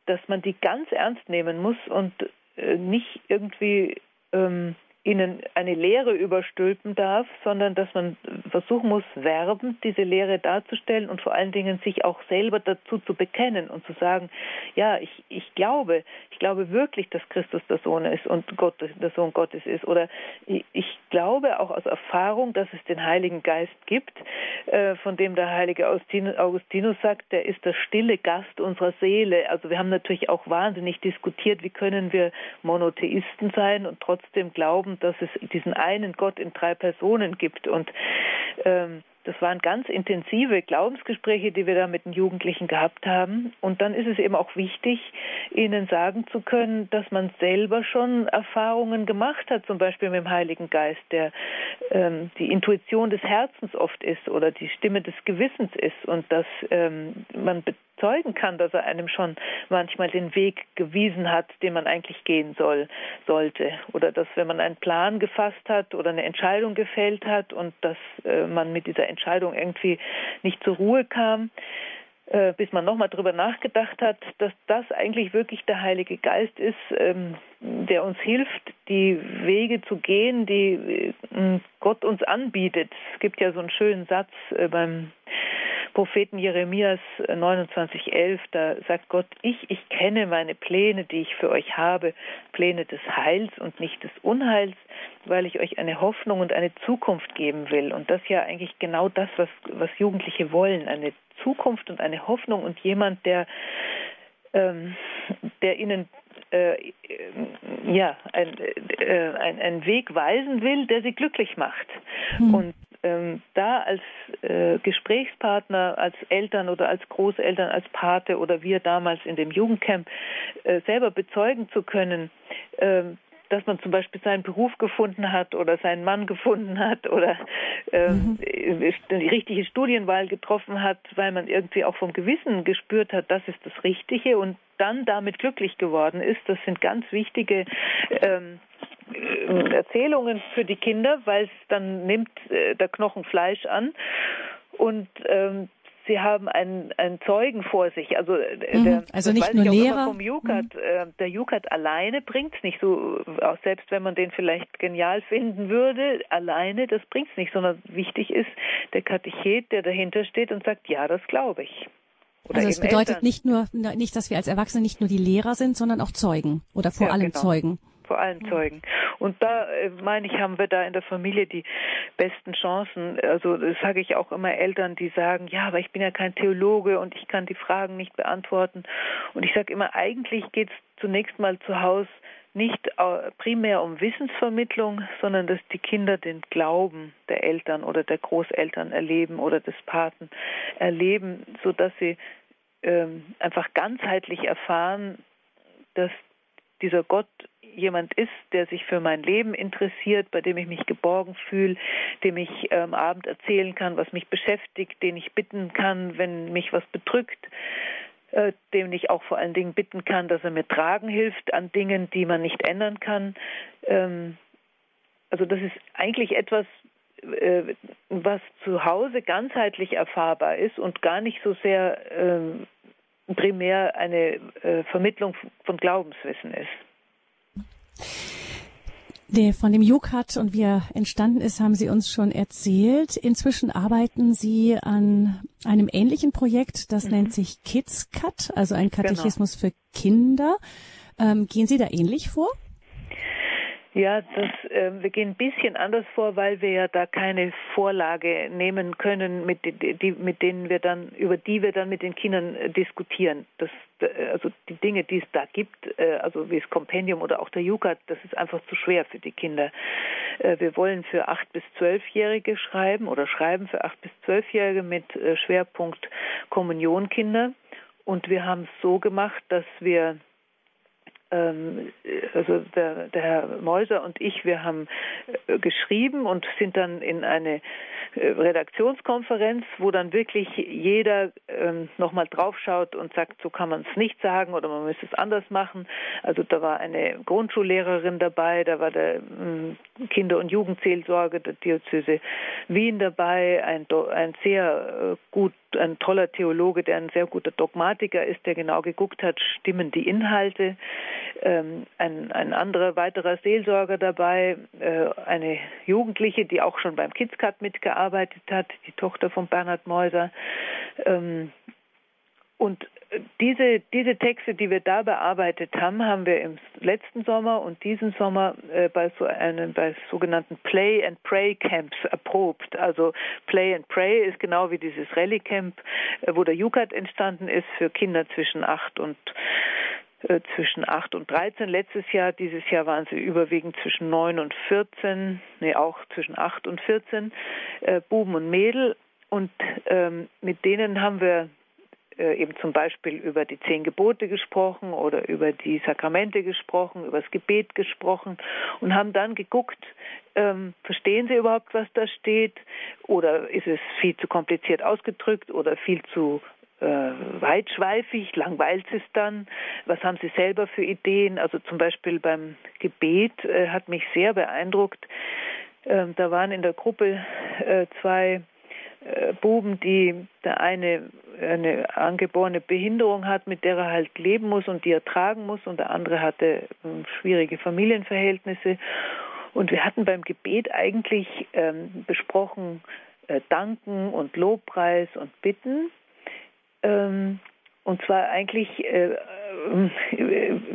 dass man die ganz ernst nehmen muss und äh, nicht irgendwie ähm, ihnen eine Lehre überstülpen darf, sondern dass man versuchen muss, werbend diese Lehre darzustellen und vor allen Dingen sich auch selber dazu zu bekennen und zu sagen, ja, ich, ich glaube, ich glaube wirklich, dass Christus der Sohn ist und Gott der Sohn Gottes ist. Oder ich, glaube auch aus Erfahrung, dass es den Heiligen Geist gibt. äh, von dem der heilige Augustinus sagt, der ist der stille Gast unserer Seele. Also wir haben natürlich auch wahnsinnig diskutiert, wie können wir Monotheisten sein und trotzdem glauben, dass es diesen einen Gott in drei Personen gibt. Und ähm, das waren ganz intensive Glaubensgespräche, die wir da mit den Jugendlichen gehabt haben. Und dann ist es eben auch wichtig, ihnen sagen zu können, dass man selber schon Erfahrungen gemacht hat, zum Beispiel mit dem Heiligen Geist, der ähm, die Intuition des Herzens oft ist oder die Stimme des Gewissens ist und dass ähm, man bezeugen kann, dass er einem schon manchmal den Weg gewiesen hat, den man eigentlich gehen soll, sollte. Oder dass, wenn man einen Plan gefasst hat oder eine Entscheidung gefällt hat und dass äh, man mit dieser Entscheidung irgendwie nicht zur Ruhe kam, äh, bis man nochmal drüber nachgedacht hat, dass das eigentlich wirklich der Heilige Geist ist, ähm, der uns hilft, die Wege zu gehen, die äh, Gott uns anbietet. Es gibt ja so einen schönen Satz äh, beim Propheten Jeremias 29,11, äh, da sagt Gott, ich, ich kenne meine Pläne, die ich für euch habe, Pläne des Heils und nicht des Unheils, weil ich euch eine Hoffnung und eine Zukunft geben will. Und das ist ja eigentlich genau das, was, was Jugendliche wollen, eine Zukunft und eine Hoffnung und jemand, der, ähm, der ihnen äh, ja, ein, äh, ein, einen Weg weisen will, der sie glücklich macht. Hm. Und ähm, da als äh, Gesprächspartner, als Eltern oder als Großeltern, als Pate oder wir damals in dem Jugendcamp äh, selber bezeugen zu können, äh, dass man zum Beispiel seinen Beruf gefunden hat oder seinen Mann gefunden hat oder ähm, mhm. die richtige Studienwahl getroffen hat, weil man irgendwie auch vom Gewissen gespürt hat, das ist das Richtige und dann damit glücklich geworden ist. Das sind ganz wichtige ähm, äh, Erzählungen für die Kinder, weil es dann nimmt äh, der Knochen Fleisch an und ähm, sie haben einen, einen Zeugen vor sich. Also, äh, mhm. der, also nicht nur Lehrer. Vom Jukat, mhm. äh, der Jukat alleine bringt es nicht so, auch selbst wenn man den vielleicht genial finden würde, alleine, das bringt es nicht, sondern wichtig ist der Katechet, der dahinter steht und sagt, ja, das glaube ich. Oder also es bedeutet Eltern. nicht nur, nicht, dass wir als Erwachsene nicht nur die Lehrer sind, sondern auch Zeugen oder vor ja, allem genau. Zeugen vor allem Zeugen. Und da äh, meine ich, haben wir da in der Familie die besten Chancen. Also das sage ich auch immer Eltern, die sagen, ja, aber ich bin ja kein Theologe und ich kann die Fragen nicht beantworten. Und ich sage immer, eigentlich geht es zunächst mal zu Hause nicht äh, primär um Wissensvermittlung, sondern dass die Kinder den Glauben der Eltern oder der Großeltern erleben oder des Paten erleben, so dass sie ähm, einfach ganzheitlich erfahren, dass dieser Gott jemand ist, der sich für mein Leben interessiert, bei dem ich mich geborgen fühle, dem ich am ähm, Abend erzählen kann, was mich beschäftigt, den ich bitten kann, wenn mich was bedrückt, äh, dem ich auch vor allen Dingen bitten kann, dass er mir tragen hilft an Dingen, die man nicht ändern kann. Ähm, also das ist eigentlich etwas, äh, was zu Hause ganzheitlich erfahrbar ist und gar nicht so sehr ähm, primär eine äh, Vermittlung von Glaubenswissen ist. Der von dem Jukat und wie er entstanden ist, haben Sie uns schon erzählt. Inzwischen arbeiten Sie an einem ähnlichen Projekt, das mhm. nennt sich Kids Cut, also ein genau. Katechismus genau. für Kinder. Ähm, gehen Sie da ähnlich vor? Ja, das, äh, wir gehen ein bisschen anders vor, weil wir ja da keine Vorlage nehmen können, mit, die, mit denen wir dann, über die wir dann mit den Kindern äh, diskutieren. Das, äh, also die Dinge, die es da gibt, äh, also wie das Kompendium oder auch der Jukat, das ist einfach zu schwer für die Kinder. Äh, wir wollen für acht bis zwölfjährige schreiben oder schreiben für acht bis zwölfjährige mit äh, Schwerpunkt Kommunionkinder. Und wir haben es so gemacht, dass wir also der, der Herr Meuser und ich, wir haben äh, geschrieben und sind dann in eine äh, Redaktionskonferenz, wo dann wirklich jeder ähm, nochmal draufschaut und sagt, so kann man es nicht sagen oder man müsste es anders machen. Also da war eine Grundschullehrerin dabei, da war der ähm, Kinder- und Jugendseelsorge der Diözese Wien dabei, ein, ein sehr äh, gut ein toller Theologe, der ein sehr guter Dogmatiker ist, der genau geguckt hat, stimmen die Inhalte. Ähm, ein, ein anderer weiterer Seelsorger dabei, äh, eine Jugendliche, die auch schon beim KidsCut mitgearbeitet hat, die Tochter von Bernhard Meuser. Ähm, und diese, diese Texte, die wir da bearbeitet haben, haben wir im letzten Sommer und diesen Sommer äh, bei so einem, bei sogenannten Play and Pray Camps erprobt. Also Play and Pray ist genau wie dieses Rallye Camp, äh, wo der Jukat entstanden ist für Kinder zwischen acht und äh, zwischen 8 und 13 letztes Jahr. Dieses Jahr waren sie überwiegend zwischen 9 und 14, nee, auch zwischen 8 und 14, äh, Buben und Mädel. Und ähm, mit denen haben wir äh, eben zum Beispiel über die zehn Gebote gesprochen oder über die Sakramente gesprochen, über das Gebet gesprochen und haben dann geguckt, ähm, verstehen Sie überhaupt, was da steht? Oder ist es viel zu kompliziert ausgedrückt oder viel zu äh, weitschweifig, langweilt es dann? Was haben Sie selber für Ideen? Also zum Beispiel beim Gebet äh, hat mich sehr beeindruckt. Äh, da waren in der Gruppe äh, zwei äh, Buben, die der eine eine angeborene Behinderung hat, mit der er halt leben muss und die er tragen muss, und der andere hatte ähm, schwierige Familienverhältnisse. Und wir hatten beim Gebet eigentlich ähm, besprochen, äh, Danken und Lobpreis und Bitten. Ähm, und zwar eigentlich äh,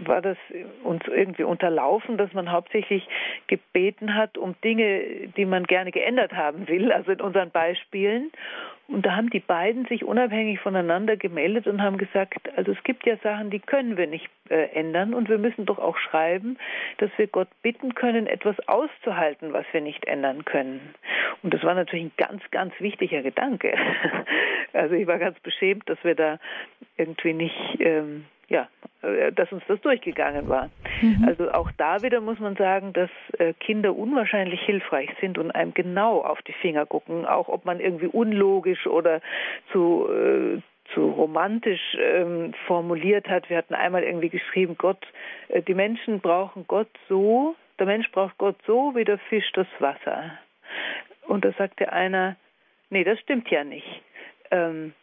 war das uns irgendwie unterlaufen, dass man hauptsächlich gebeten hat um Dinge, die man gerne geändert haben will, also in unseren Beispielen. Und da haben die beiden sich unabhängig voneinander gemeldet und haben gesagt, also es gibt ja Sachen, die können wir nicht äh, ändern und wir müssen doch auch schreiben, dass wir Gott bitten können, etwas auszuhalten, was wir nicht ändern können. Und das war natürlich ein ganz, ganz wichtiger Gedanke. [laughs] Also ich war ganz beschämt, dass wir da irgendwie nicht ähm, ja, äh, dass uns das durchgegangen war. Mhm. Also auch da wieder muss man sagen, dass äh, Kinder unwahrscheinlich hilfreich sind und einem genau auf die Finger gucken, auch ob man irgendwie unlogisch oder zu äh, zu romantisch ähm, formuliert hat. Wir hatten einmal irgendwie geschrieben, Gott, äh, die Menschen brauchen Gott so, der Mensch braucht Gott so wie der Fisch das Wasser. Und da sagte einer, nee, das stimmt ja nicht. Ähm,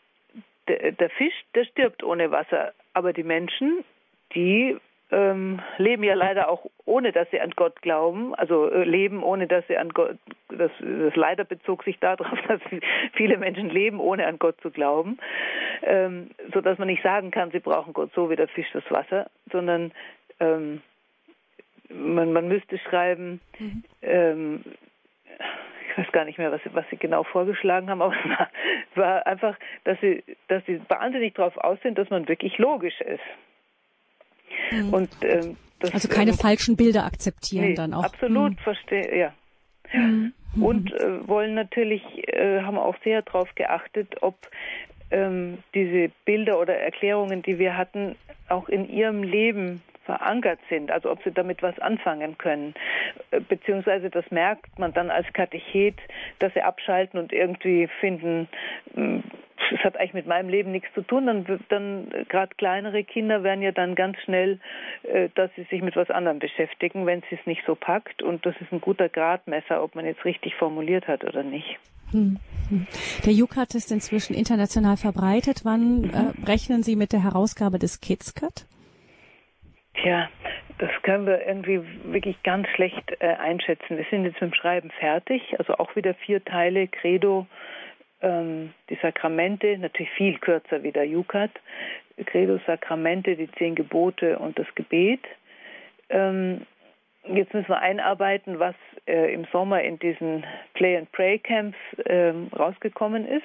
der, der Fisch, der stirbt ohne Wasser, aber die Menschen, die ähm, leben ja leider auch ohne, dass sie an Gott glauben, also äh, leben ohne, dass sie an Gott, das, das leider bezog sich darauf, [laughs] dass viele Menschen leben, ohne an Gott zu glauben, ähm, so dass man nicht sagen kann, sie brauchen Gott so wie der Fisch das Wasser, sondern ähm, man, man müsste schreiben, mhm. ähm, ich weiß gar nicht mehr, was, was sie genau vorgeschlagen haben, aber [laughs] es war, war einfach, dass sie, dass sie wahnsinnig darauf aus sind, dass man wirklich logisch ist. Mhm. Und, ähm, das, also keine ähm, falschen Bilder akzeptieren nee, dann auch. Absolut, mhm. verstehe, ja. Mhm. Und äh, wollen natürlich, äh, haben auch sehr darauf geachtet, ob ähm, diese Bilder oder Erklärungen, die wir hatten, auch in ihrem Leben verankert sind, also ob sie damit was anfangen können. Äh, beziehungsweise das merkt man dann als Katechet, dass sie abschalten und irgendwie finden, hm, es hat eigentlich mit meinem Leben nichts zu tun. Dann, dann gerade kleinere Kinder werden ja dann ganz schnell, äh, dass sie sich mit was anderem beschäftigen, wenn sie es nicht so packt. Und das ist ein guter Gradmesser, ob man jetzt richtig formuliert hat oder nicht. Hm, hm. Der Jukat ist inzwischen international verbreitet. Wann äh, rechnen Sie mit der Herausgabe des KidsCut? Tja, das können wir irgendwie wirklich ganz schlecht äh, einschätzen. Wir sind jetzt mit dem Schreiben fertig, also auch wieder vier Teile, Credo, ähm, die Sakramente, natürlich viel kürzer wie der Jukat, Credo, Sakramente, die zehn Gebote und das Gebet. Ähm, jetzt müssen wir einarbeiten, was äh, im Sommer in diesen Play and Pray Camps äh, rausgekommen ist.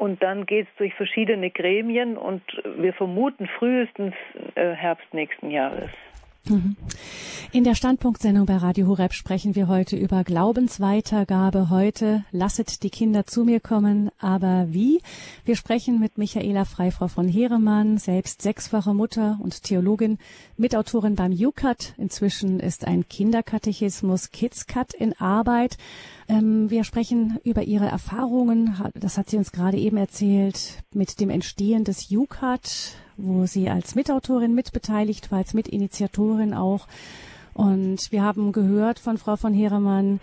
Und dann geht es durch verschiedene Gremien und wir vermuten frühestens äh, Herbst nächsten Jahres. Mhm. In der Standpunktsendung bei Radio Horeb sprechen wir heute über Glaubensweitergabe. Heute lasset die Kinder zu mir kommen, aber wie? Wir sprechen mit Michaela Freifrau von Heeremann, selbst sechsfache Mutter und Theologin, Mitautorin beim UCAT. Inzwischen ist ein Kinderkatechismus KidsCat in Arbeit. Ähm, wir sprechen über ihre Erfahrungen, das hat sie uns gerade eben erzählt, mit dem Entstehen des UCAT, wo sie als Mitautorin mitbeteiligt war, als Mitinitiatorin auch. Und wir haben gehört von Frau von Heeremann,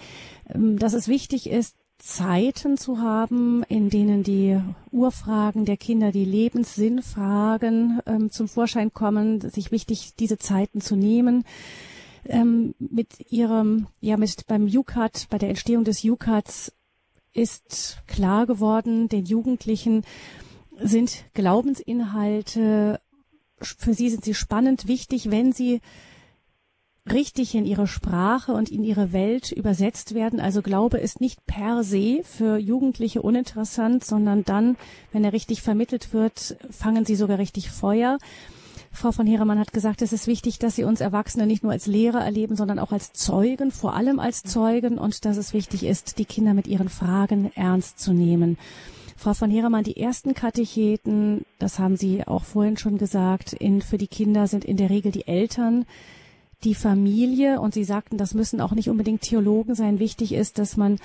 ähm, dass es wichtig ist, Zeiten zu haben, in denen die Urfragen der Kinder, die Lebenssinnfragen ähm, zum Vorschein kommen, sich wichtig, diese Zeiten zu nehmen. Ähm, mit ihrem, ja, mit beim UCAT, bei der Entstehung des UCATs ist klar geworden, den Jugendlichen, sind Glaubensinhalte, für Sie sind sie spannend, wichtig, wenn sie richtig in ihre Sprache und in ihre Welt übersetzt werden. Also Glaube ist nicht per se für Jugendliche uninteressant, sondern dann, wenn er richtig vermittelt wird, fangen sie sogar richtig Feuer. Frau von Heeremann hat gesagt, es ist wichtig, dass Sie uns Erwachsene nicht nur als Lehrer erleben, sondern auch als Zeugen, vor allem als Zeugen und dass es wichtig ist, die Kinder mit ihren Fragen ernst zu nehmen. Frau von Heeremann, die ersten Katecheten, das haben Sie auch vorhin schon gesagt, in, für die Kinder sind in der Regel die Eltern, die Familie und Sie sagten, das müssen auch nicht unbedingt Theologen sein. Wichtig ist, dass man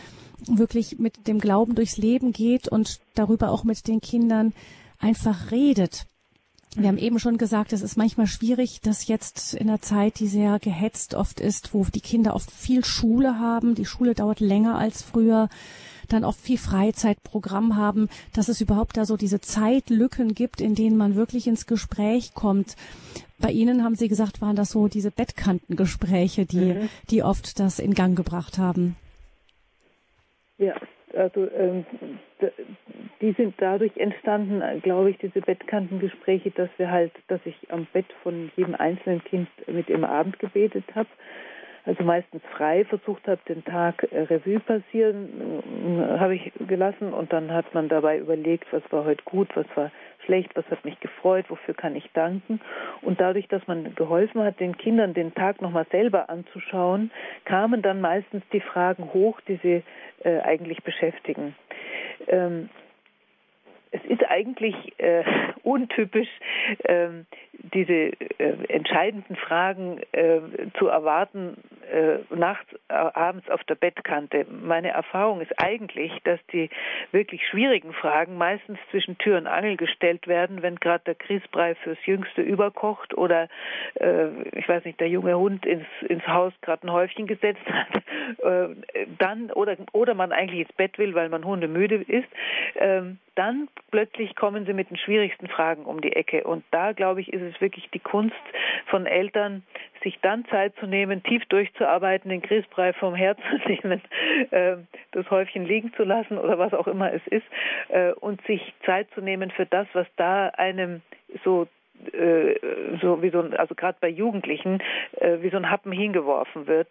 wirklich mit dem Glauben durchs Leben geht und darüber auch mit den Kindern einfach redet. Wir haben eben schon gesagt, es ist manchmal schwierig, dass jetzt in der Zeit, die sehr gehetzt oft ist, wo die Kinder oft viel Schule haben, die Schule dauert länger als früher, dann oft viel Freizeitprogramm haben, dass es überhaupt da so diese Zeitlücken gibt, in denen man wirklich ins Gespräch kommt. Bei Ihnen haben Sie gesagt, waren das so diese Bettkantengespräche, die, mhm. die oft das in Gang gebracht haben. Ja, also ähm, die sind dadurch entstanden, glaube ich, diese Bettkantengespräche, dass wir halt, dass ich am Bett von jedem einzelnen Kind mit im Abend gebetet habe. Also meistens frei versucht habe, den Tag äh, Revue passieren, äh, habe ich gelassen und dann hat man dabei überlegt, was war heute gut, was war schlecht, was hat mich gefreut, wofür kann ich danken. Und dadurch, dass man geholfen hat, den Kindern den Tag nochmal selber anzuschauen, kamen dann meistens die Fragen hoch, die sie äh, eigentlich beschäftigen. Ähm, es ist eigentlich äh, [laughs] untypisch, äh, diese äh, entscheidenden Fragen äh, zu erwarten äh, nachts, äh, abends auf der Bettkante. Meine Erfahrung ist eigentlich, dass die wirklich schwierigen Fragen meistens zwischen Tür und Angel gestellt werden, wenn gerade der Grießbrei fürs Jüngste überkocht oder ich weiß nicht, der junge Hund ins, ins Haus gerade ein Häufchen gesetzt hat, [laughs] dann oder oder man eigentlich ins Bett will, weil man hundemüde ist. Ähm, dann plötzlich kommen sie mit den schwierigsten Fragen um die Ecke. Und da, glaube ich, ist es wirklich die Kunst von Eltern, sich dann Zeit zu nehmen, tief durchzuarbeiten, den Grießbrei vom Herz zu [laughs] nehmen, äh, das Häufchen liegen zu lassen oder was auch immer es ist, äh, und sich Zeit zu nehmen für das, was da einem so äh, so wie so ein, also gerade bei Jugendlichen, äh, wie so ein Happen hingeworfen wird.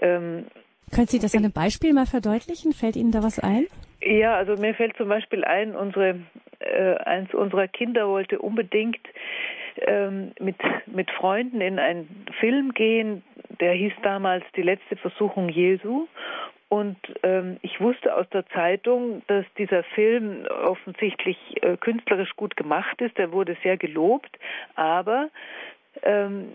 Ähm, können Sie das an einem Beispiel mal verdeutlichen? Fällt Ihnen da was ein? Ja, also mir fällt zum Beispiel ein, unsere, äh, eins unserer Kinder wollte unbedingt ähm, mit, mit Freunden in einen Film gehen, der hieß damals Die letzte Versuchung Jesu. Und ähm, ich wusste aus der Zeitung, dass dieser Film offensichtlich äh, künstlerisch gut gemacht ist. Der wurde sehr gelobt, aber ähm,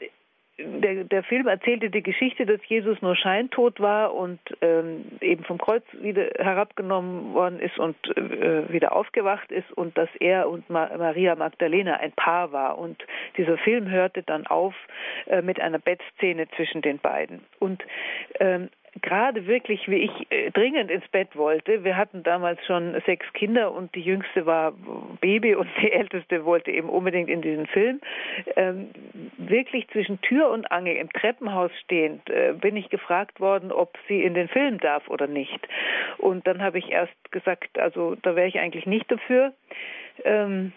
der, der Film erzählte die Geschichte, dass Jesus nur scheintot war und ähm, eben vom Kreuz wieder herabgenommen worden ist und äh, wieder aufgewacht ist und dass er und Ma Maria Magdalena ein Paar war. Und dieser Film hörte dann auf äh, mit einer Bettszene zwischen den beiden. Und ähm, gerade wirklich, wie ich äh, dringend ins Bett wollte. Wir hatten damals schon sechs Kinder und die jüngste war Baby und die älteste wollte eben unbedingt in diesen Film. Ähm, wirklich zwischen Tür und Angel im Treppenhaus stehend äh, bin ich gefragt worden, ob sie in den Film darf oder nicht. Und dann habe ich erst gesagt, also da wäre ich eigentlich nicht dafür. Ähm,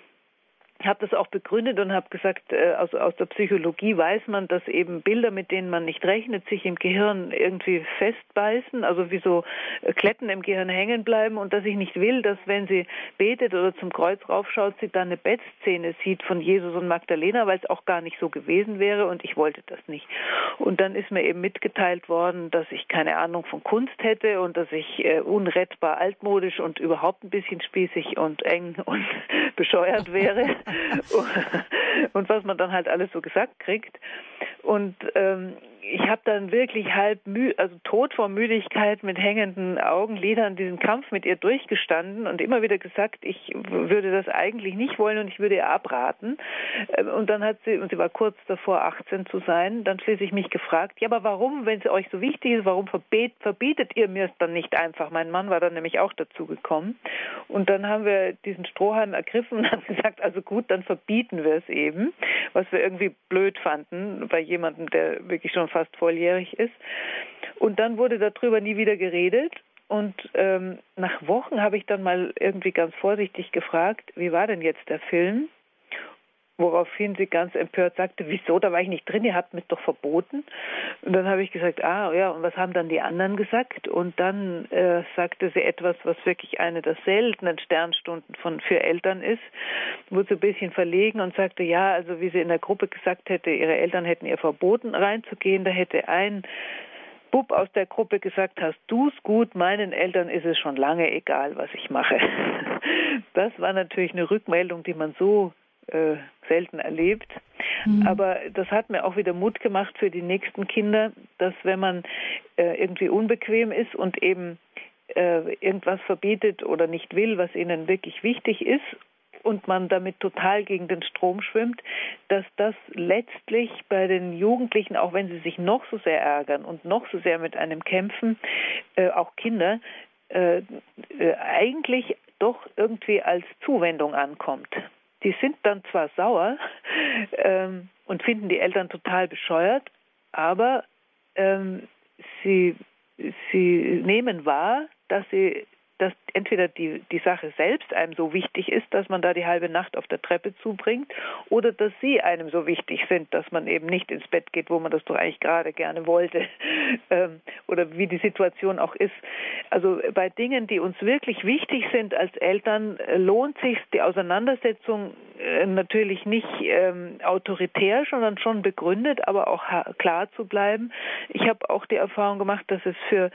habe das auch begründet und habe gesagt, äh, also aus der Psychologie weiß man, dass eben Bilder, mit denen man nicht rechnet, sich im Gehirn irgendwie festbeißen, also wie so äh, Kletten im Gehirn hängen bleiben und dass ich nicht will, dass wenn sie betet oder zum Kreuz raufschaut, sie dann eine Bettszene sieht von Jesus und Magdalena, weil es auch gar nicht so gewesen wäre und ich wollte das nicht. Und dann ist mir eben mitgeteilt worden, dass ich keine Ahnung von Kunst hätte und dass ich äh, unrettbar altmodisch und überhaupt ein bisschen spießig und eng und [laughs] bescheuert wäre. [laughs] und was man dann halt alles so gesagt kriegt. Und ähm, ich habe dann wirklich halb müde, also tot vor Müdigkeit mit hängenden Augenlidern diesen Kampf mit ihr durchgestanden und immer wieder gesagt, ich würde das eigentlich nicht wollen und ich würde ihr abraten. Ähm, und dann hat sie, und sie war kurz davor, 18 zu sein, dann schließlich mich gefragt, ja, aber warum, wenn es euch so wichtig ist, warum verbietet ihr mir es dann nicht einfach? Mein Mann war dann nämlich auch dazu gekommen. Und dann haben wir diesen Strohhalm ergriffen und [laughs] haben gesagt, also gut, dann verbieten wir es eben, was wir irgendwie blöd fanden bei jemandem, der wirklich schon fast volljährig ist. Und dann wurde darüber nie wieder geredet. Und ähm, nach Wochen habe ich dann mal irgendwie ganz vorsichtig gefragt, wie war denn jetzt der Film? Woraufhin sie ganz empört sagte, wieso, da war ich nicht drin, ihr habt mich doch verboten. Und dann habe ich gesagt, ah ja, und was haben dann die anderen gesagt? Und dann äh, sagte sie etwas, was wirklich eine der seltenen Sternstunden von für Eltern ist, wurde so ein bisschen verlegen und sagte, ja, also wie sie in der Gruppe gesagt hätte, ihre Eltern hätten ihr verboten reinzugehen, da hätte ein Bub aus der Gruppe gesagt, hast du's gut, meinen Eltern ist es schon lange egal, was ich mache. [laughs] Das war natürlich eine Rückmeldung, die man so äh, selten erlebt. Mhm. Aber das hat mir auch wieder Mut gemacht für die nächsten Kinder, dass wenn man äh, irgendwie unbequem ist und eben äh, irgendwas verbietet oder nicht will, was ihnen wirklich wichtig ist und man damit total gegen den Strom schwimmt, dass das letztlich bei den Jugendlichen, auch wenn sie sich noch so sehr ärgern und noch so sehr mit einem kämpfen, äh, auch Kinder, äh, äh, eigentlich doch irgendwie als Zuwendung ankommt die sind dann zwar sauer [laughs] ähm, und finden die Eltern total bescheuert, aber ähm, sie, sie nehmen wahr, dass sie dass entweder die, die Sache selbst einem so wichtig ist, dass man da die halbe Nacht auf der Treppe zubringt, oder dass sie einem so wichtig sind, dass man eben nicht ins Bett geht, wo man das doch eigentlich gerade gerne wollte, [laughs] ähm, oder wie die Situation auch ist. Also bei Dingen, die uns wirklich wichtig sind als Eltern, äh, lohnt sich die Auseinandersetzung äh, natürlich nicht ähm, autoritär, sondern schon begründet, aber auch klar zu bleiben. Ich habe auch die Erfahrung gemacht, dass es für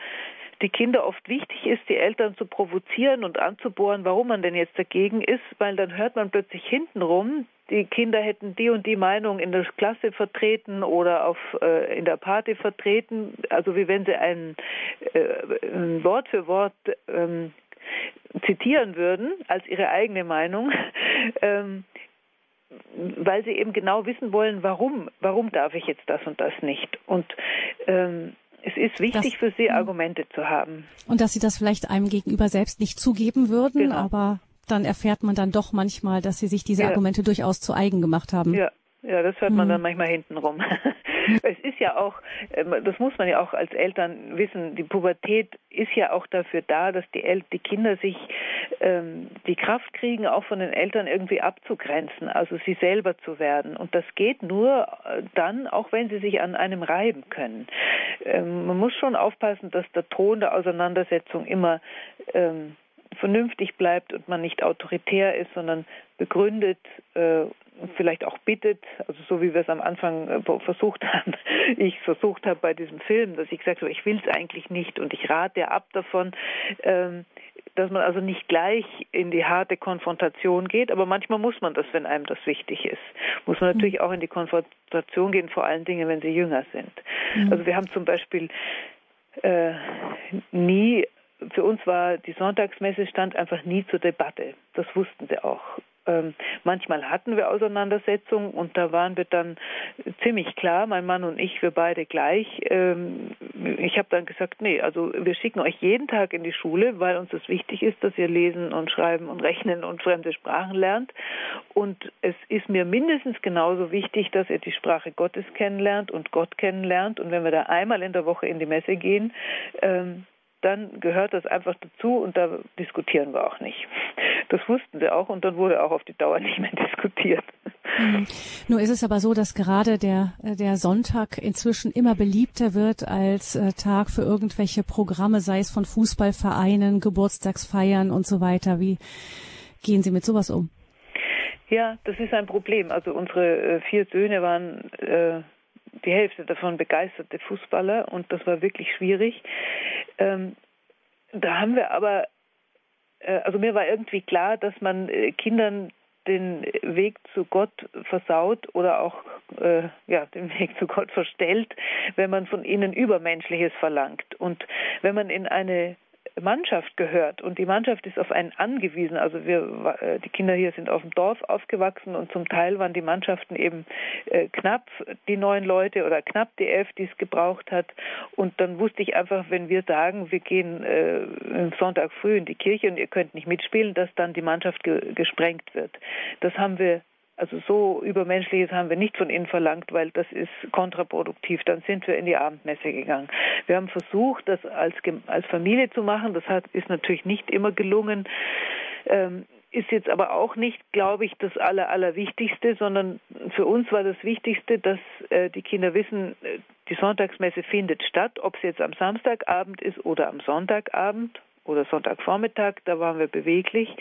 die Kinder oft wichtig ist, die Eltern zu provozieren und anzubohren, warum man denn jetzt dagegen ist, weil dann hört man plötzlich hintenrum, die Kinder hätten die und die Meinung in der Klasse vertreten oder auf äh, in der Party vertreten, also wie wenn sie ein, äh, Wort für Wort ähm, zitieren würden als ihre eigene Meinung. [laughs] ähm, weil sie eben genau wissen wollen, warum, warum darf ich jetzt das und das nicht. Und ähm, es ist wichtig das, für Sie, hm. Argumente zu haben. Und dass Sie das vielleicht einem gegenüber selbst nicht zugeben würden, genau. aber dann erfährt man dann doch manchmal, dass Sie sich diese ja. Argumente durchaus zu eigen gemacht haben. Ja, ja, das hört man mhm. dann manchmal hintenrum. Es ist ja auch, ähm, das muss man ja auch als Eltern wissen, die Pubertät ist ja auch dafür da, dass die, El die Kinder sich ähm, die Kraft kriegen, auch von den Eltern irgendwie abzugrenzen, also sie selber zu werden. Und das geht nur äh, dann, auch wenn sie sich an einem reiben können. Ähm, man muss schon aufpassen, dass der Ton der Auseinandersetzung immer ähm, vernünftig bleibt und man nicht autoritär ist, sondern begründet äh, vielleicht auch bittet, also so wie wir es am Anfang äh, versucht haben, [laughs] ich versucht habe bei diesem Film, dass ich gesagt habe, ich will es eigentlich nicht und ich rate ab davon, ähm, dass man also nicht gleich in die harte Konfrontation geht, aber manchmal muss man das, wenn einem das wichtig ist. Muss man natürlich auch in die Konfrontation gehen, vor allen Dingen, wenn sie jünger sind. Mhm. Also wir haben zum Beispiel äh, nie für uns war die Sonntagsmesse stand einfach nie zur Debatte. Das wussten sie auch. Ähm, manchmal hatten wir Auseinandersetzungen und da waren wir dann ziemlich klar, mein Mann und ich, wir beide gleich. Ähm, ich habe dann gesagt, nee, also wir schicken euch jeden Tag in die Schule, weil uns das wichtig ist, dass ihr lesen und schreiben und rechnen und fremde Sprachen lernt. Und es ist mir mindestens genauso wichtig, dass ihr die Sprache Gottes kennenlernt und Gott kennenlernt. Und wenn wir da einmal in der Woche in die Messe gehen, ähm, dann gehört das einfach dazu und da diskutieren wir auch nicht. Das wussten sie auch und dann wurde auch auf die Dauer nicht mehr [laughs] diskutiert. Mhm. Nur ist es aber so, dass gerade der, der Sonntag inzwischen immer beliebter wird als äh, Tag für irgendwelche Programme, sei es von Fußballvereinen, Geburtstagsfeiern und so weiter. Wie gehen Sie mit sowas um? Ja, das ist ein Problem. Also unsere äh, vier Söhne waren äh, die Hälfte davon begeisterte Fußballer und das war wirklich schwierig. Ähm, da haben wir aber, äh, also mir war irgendwie klar, dass man äh, Kindern den Weg zu Gott versaut oder auch äh, ja, den Weg zu Gott verstellt, wenn man von ihnen Übermenschliches verlangt. Und wenn man in eine Mannschaft gehört und die Mannschaft ist auf einen angewiesen. Also wir, äh, die Kinder hier sind auf dem Dorf aufgewachsen und zum Teil waren die Mannschaften eben äh, knapp die neun Leute oder knapp die elf, die es gebraucht hat. Und dann wusste ich einfach, wenn wir sagen, wir gehen äh, Sonntag früh in die Kirche und ihr könnt nicht mitspielen, dass dann die Mannschaft ge gesprengt wird. Das haben wir Also so übermenschliches haben wir nicht von ihnen verlangt, weil das ist kontraproduktiv. Dann sind wir in die Abendmesse gegangen. Wir haben versucht, das als, als Familie zu machen. Das hat, ist natürlich nicht immer gelungen. Ähm, ist jetzt aber auch nicht, glaube ich, das Aller, Allerwichtigste, sondern für uns war das Wichtigste, dass äh, die Kinder wissen, äh, die Sonntagsmesse findet statt, ob es jetzt am Samstagabend ist oder am Sonntagabend oder Sonntagvormittag, da waren wir beweglich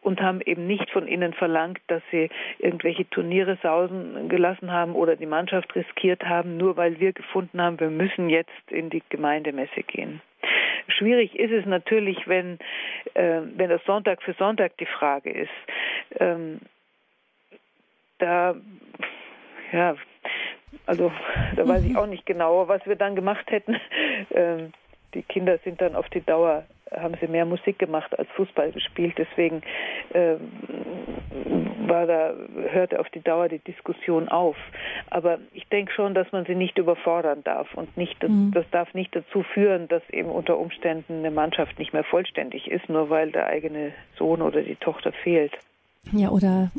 und haben eben nicht von ihnen verlangt, dass sie irgendwelche Turniere sausen gelassen haben oder die Mannschaft riskiert haben, nur weil wir gefunden haben, wir müssen jetzt in die Gemeindemesse gehen. Schwierig ist es natürlich, wenn, äh, wenn das Sonntag für Sonntag die Frage ist. Ähm, da, ja, also da weiß ich [laughs] auch nicht genauer, was wir dann gemacht hätten. Ähm, die Kinder sind dann auf die Dauer haben sie mehr Musik gemacht als Fußball gespielt. Deswegen äh, war da, hörte auf die Dauer die Diskussion auf. Aber ich denke schon, dass man sie nicht überfordern darf und nicht, das, mhm. das darf nicht dazu führen, dass eben unter Umständen eine Mannschaft nicht mehr vollständig ist, nur weil der eigene Sohn oder die Tochter fehlt. Ja, oder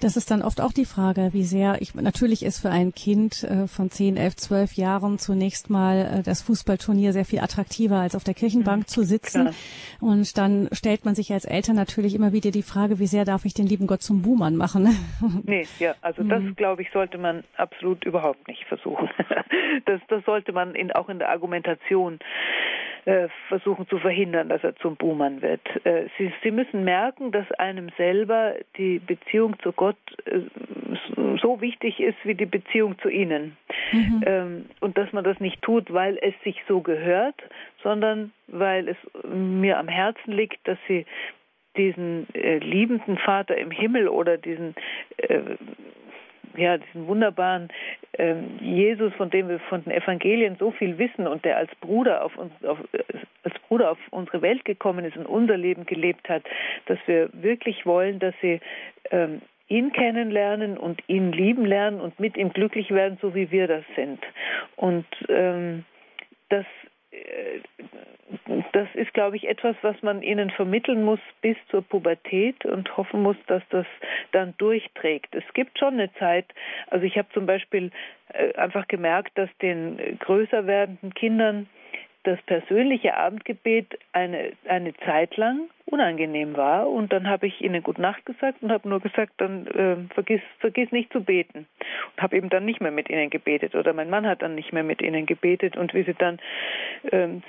das ist dann oft auch die Frage, wie sehr ich natürlich ist für ein Kind äh, von 10, 11, 12 Jahren zunächst mal äh, das Fußballturnier sehr viel attraktiver als auf der Kirchenbank mhm, zu sitzen. Klar. Und dann stellt man sich als Eltern natürlich immer wieder die Frage, wie sehr darf ich den lieben Gott zum Buhmann machen? [laughs] Nee, ja, also das mhm. glaube ich sollte man absolut überhaupt nicht versuchen. [laughs] Das, das sollte man in, auch in der Argumentation äh, versuchen zu verhindern, dass er zum Buhmann wird. Äh, sie, sie müssen merken, dass einem selber die Beziehung zu Gott äh, so wichtig ist wie die Beziehung zu ihnen. Mhm. Ähm, und dass man das nicht tut, weil es sich so gehört, sondern weil es mir am Herzen liegt, dass sie diesen liebenden Vater im Himmel oder diesen ja, diesen wunderbaren ähm, Jesus, von dem wir von den Evangelien so viel wissen und der als Bruder auf uns, auf, als Bruder auf unsere Welt gekommen ist und unser Leben gelebt hat, dass wir wirklich wollen, dass sie ähm, ihn kennenlernen und ihn lieben lernen und mit ihm glücklich werden, so wie wir das sind. Und ähm, das äh, das ist, glaube ich, etwas, was man ihnen vermitteln muss bis zur Pubertät und hoffen muss, dass das dann durchträgt. Es gibt schon eine Zeit, also ich habe zum Beispiel äh, einfach gemerkt, dass den größer werdenden Kindern das persönliche Abendgebet eine, eine Zeit lang unangenehm war. Und dann habe ich ihnen Gute Nacht gesagt und habe nur gesagt, dann äh, vergiss, vergiss nicht zu beten. Und habe eben dann nicht mehr mit ihnen gebetet. Oder mein Mann hat dann nicht mehr mit ihnen gebetet. Und wie sie dann ähm,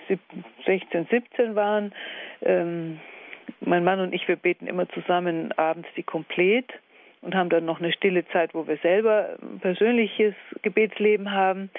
16, 17 waren, ähm, mein Mann und ich, wir beten immer zusammen abends die Komplett und haben dann noch eine stille Zeit, wo wir selber ein persönliches Gebetsleben haben.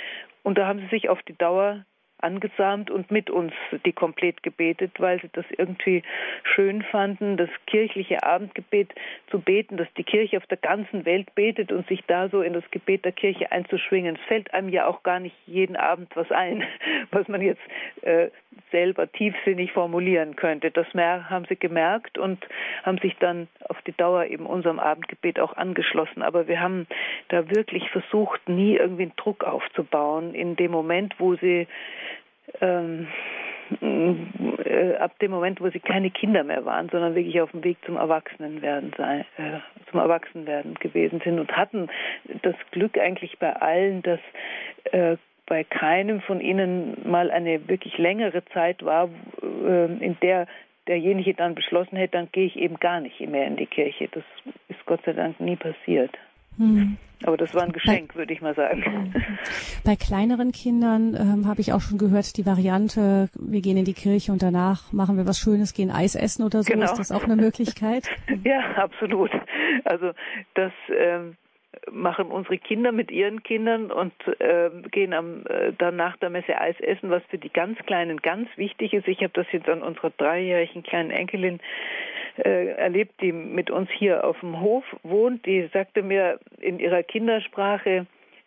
Und da haben sie sich auf die Dauer angesamt und mit uns die komplett gebetet, weil sie das irgendwie schön fanden, das kirchliche Abendgebet zu beten, dass die Kirche auf der ganzen Welt betet und sich da so in das Gebet der Kirche einzuschwingen. Es fällt einem ja auch gar nicht jeden Abend was ein, [laughs] was man jetzt äh, selber tiefsinnig formulieren könnte. Das haben sie gemerkt und haben sich dann auf die Dauer eben unserem Abendgebet auch angeschlossen. Aber wir haben da wirklich versucht, nie irgendwie einen Druck aufzubauen in dem Moment, wo sie ähm, äh, ab dem Moment, wo sie keine Kinder mehr waren, sondern wirklich auf dem Weg zum Erwachsenenwerden sein, äh, zum Erwachsenwerden gewesen sind und hatten das Glück eigentlich bei allen, dass äh, bei keinem von ihnen mal eine wirklich längere Zeit war, äh, in der derjenige dann beschlossen hätte, dann gehe ich eben gar nicht mehr in die Kirche. Das ist Gott sei Dank nie passiert. Hm. Aber das war ein Geschenk, würde ich mal sagen. Bei kleineren Kindern ähm, habe ich auch schon gehört, die Variante, wir gehen in die Kirche und danach machen wir was Schönes, gehen Eis essen oder so. Genau. Ist das auch eine Möglichkeit? [laughs] ja, absolut. Also das ähm, machen unsere Kinder mit ihren Kindern und äh, gehen am, äh, dann nach der Messe Eis essen, was für die ganz Kleinen ganz wichtig ist. Ich habe das jetzt an unserer dreijährigen kleinen Enkelin äh, erlebt, die mit uns hier auf dem Hof wohnt. Die sagte mir in ihrer Kindersprache,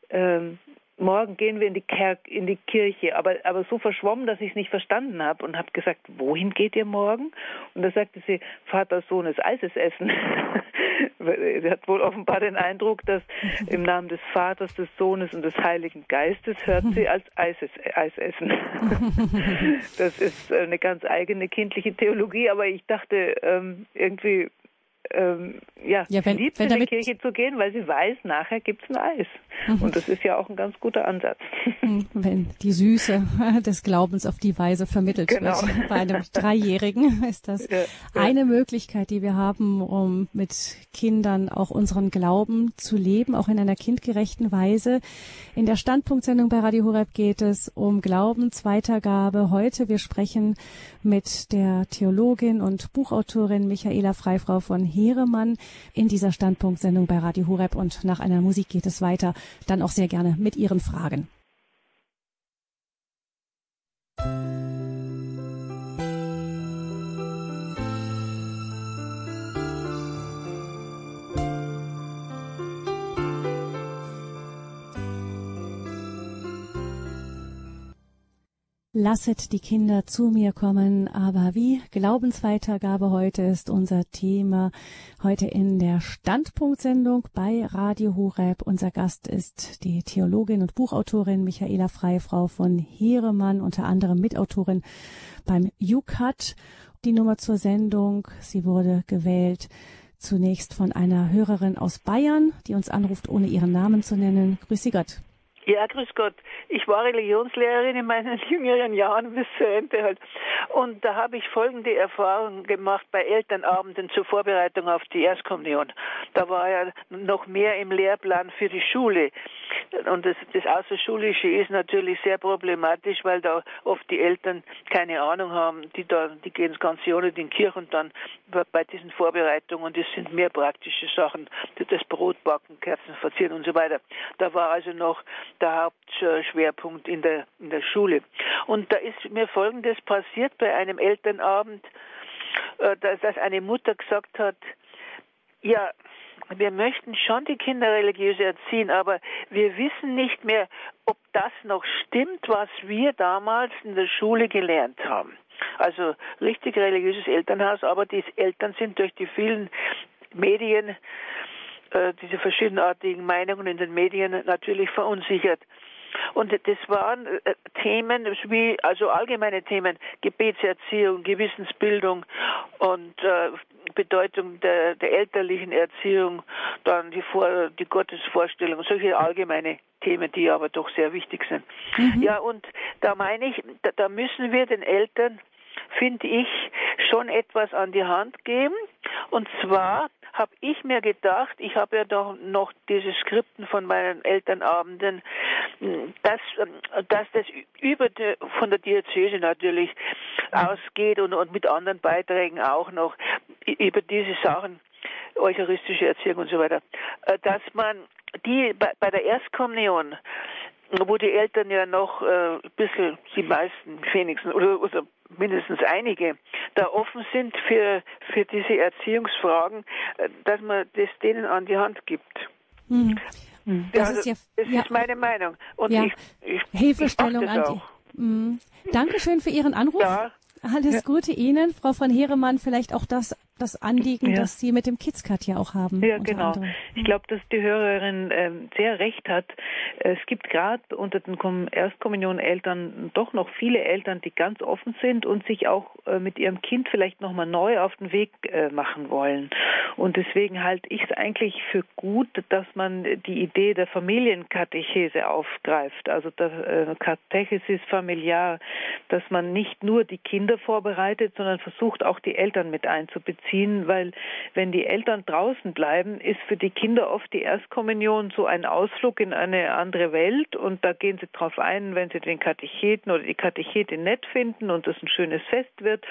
ähm, morgen gehen wir in die, Ker in die Kirche, aber, aber so verschwommen, dass ich es nicht verstanden habe und habe gesagt, wohin geht ihr morgen? Und da sagte sie, Vater, Sohn ist Eises essen. [laughs] sie hat wohl offenbar den Eindruck, dass im Namen des Vaters, des Sohnes und des Heiligen Geistes hört sie als Eises, Eis essen. [laughs] das ist eine ganz eigene kindliche Theologie, aber ich dachte ähm, irgendwie, ähm, ja, ja wenn, liebt wenn in die Kirche zu gehen, weil sie weiß, nachher gibt's ein Eis. Mhm. Und das ist ja auch ein ganz guter Ansatz. Mhm. Wenn die Süße [laughs] des Glaubens auf die Weise vermittelt genau. wird. Bei einem Dreijährigen [laughs] ist das ja, ja. eine Möglichkeit, die wir haben, um mit Kindern auch unseren Glauben zu leben, auch in einer kindgerechten Weise. In der Standpunktsendung bei Radio Horeb geht es um Glaubensweitergabe. Heute wir sprechen mit der Theologin und Buchautorin Michaela Freifrau von Heeremann in dieser Standpunktsendung bei Radio Horeb und nach einer Musik geht es weiter, dann auch sehr gerne mit Ihren Fragen. Lasset die Kinder zu mir kommen, aber wie? Glaubensweitergabe heute ist unser Thema. Heute in der Standpunktsendung bei Radio Horeb. Unser Gast ist die Theologin und Buchautorin Michaela Freifrau von Heeremann, unter anderem Mitautorin beim UCAT. Die Nummer zur Sendung, sie wurde gewählt zunächst von einer Hörerin aus Bayern, die uns anruft, ohne ihren Namen zu nennen. Grüße Gott. Ja, grüß Gott. Ich war Religionslehrerin in meinen [laughs] jüngeren Jahren bis zu Ende halt. Und da habe ich folgende Erfahrung gemacht bei Elternabenden zur Vorbereitung auf die Erstkommunion. Da war ja noch mehr im Lehrplan für die Schule. Und das, das Außerschulische ist natürlich sehr problematisch, weil da oft die Eltern keine Ahnung haben. Die, da, die gehen das ganze Jahr nicht in die Kirche und dann bei diesen Vorbereitungen, das sind mehr praktische Sachen, das Brotbacken, Kerzen verzieren und so weiter. Da war also noch der Hauptschwerpunkt in der, in der Schule. Und da ist mir Folgendes passiert bei einem Elternabend, äh, dass eine Mutter gesagt hat, ja, wir möchten schon die Kinder religiös erziehen, aber wir wissen nicht mehr, ob das noch stimmt, was wir damals in der Schule gelernt haben. Also richtig religiöses Elternhaus, aber die Eltern sind durch die vielen Medien äh, diese verschiedenartigen Meinungen in den Medien natürlich verunsichert. Und das waren äh, Themen wie, also allgemeine Themen, Gebetserziehung, Gewissensbildung und äh, Bedeutung der, der elterlichen Erziehung, dann die, Vor die Gottesvorstellung, solche allgemeine Themen, die aber doch sehr wichtig sind. Mhm. Ja, und da meine ich, da, da müssen wir den Eltern finde ich, schon etwas an die Hand geben. Und zwar habe ich mir gedacht, ich habe ja doch noch diese Skripten von meinen Elternabenden, dass, dass das über die, von der Diözese natürlich ausgeht und, und mit anderen Beiträgen auch noch über diese Sachen, eucharistische Erziehung und so weiter, äh, dass man die bei, bei der Erstkommunion wo die Eltern ja noch äh, ein bisschen, die meisten wenigstens, oder, oder mindestens einige, da offen sind für, für diese Erziehungsfragen, äh, dass man das denen an die Hand gibt. Mhm. Das, also, ist, ja, das ja, ist meine Meinung. Und ja, ich, ich, Hilfestellung ich an die. Mhm. Dankeschön für Ihren Anruf. Ja. Alles ja. Gute Ihnen, Frau von Heeremann. Vielleicht auch das das Anliegen, ja. das Sie mit dem KidsCut ja auch haben. Ja, genau. Anderem. Ich glaube, dass die Hörerin äh, sehr recht hat. Es gibt gerade unter den Erstkommunioneltern doch noch viele Eltern, die ganz offen sind und sich auch äh, mit ihrem Kind vielleicht nochmal neu auf den Weg äh, machen wollen. Und deswegen halte ich es eigentlich für gut, dass man die Idee der Familienkatechese aufgreift, also der äh, Katechesis familiar, dass man nicht nur die Kinder vorbereitet, sondern versucht auch die Eltern mit einzubeziehen ziehen, weil wenn die Eltern draußen bleiben, ist für die Kinder oft die Erstkommunion so ein Ausflug in eine andere Welt. Und da gehen sie drauf ein, wenn sie den Katecheten oder die Katechetin nett finden und das ein schönes Fest wird.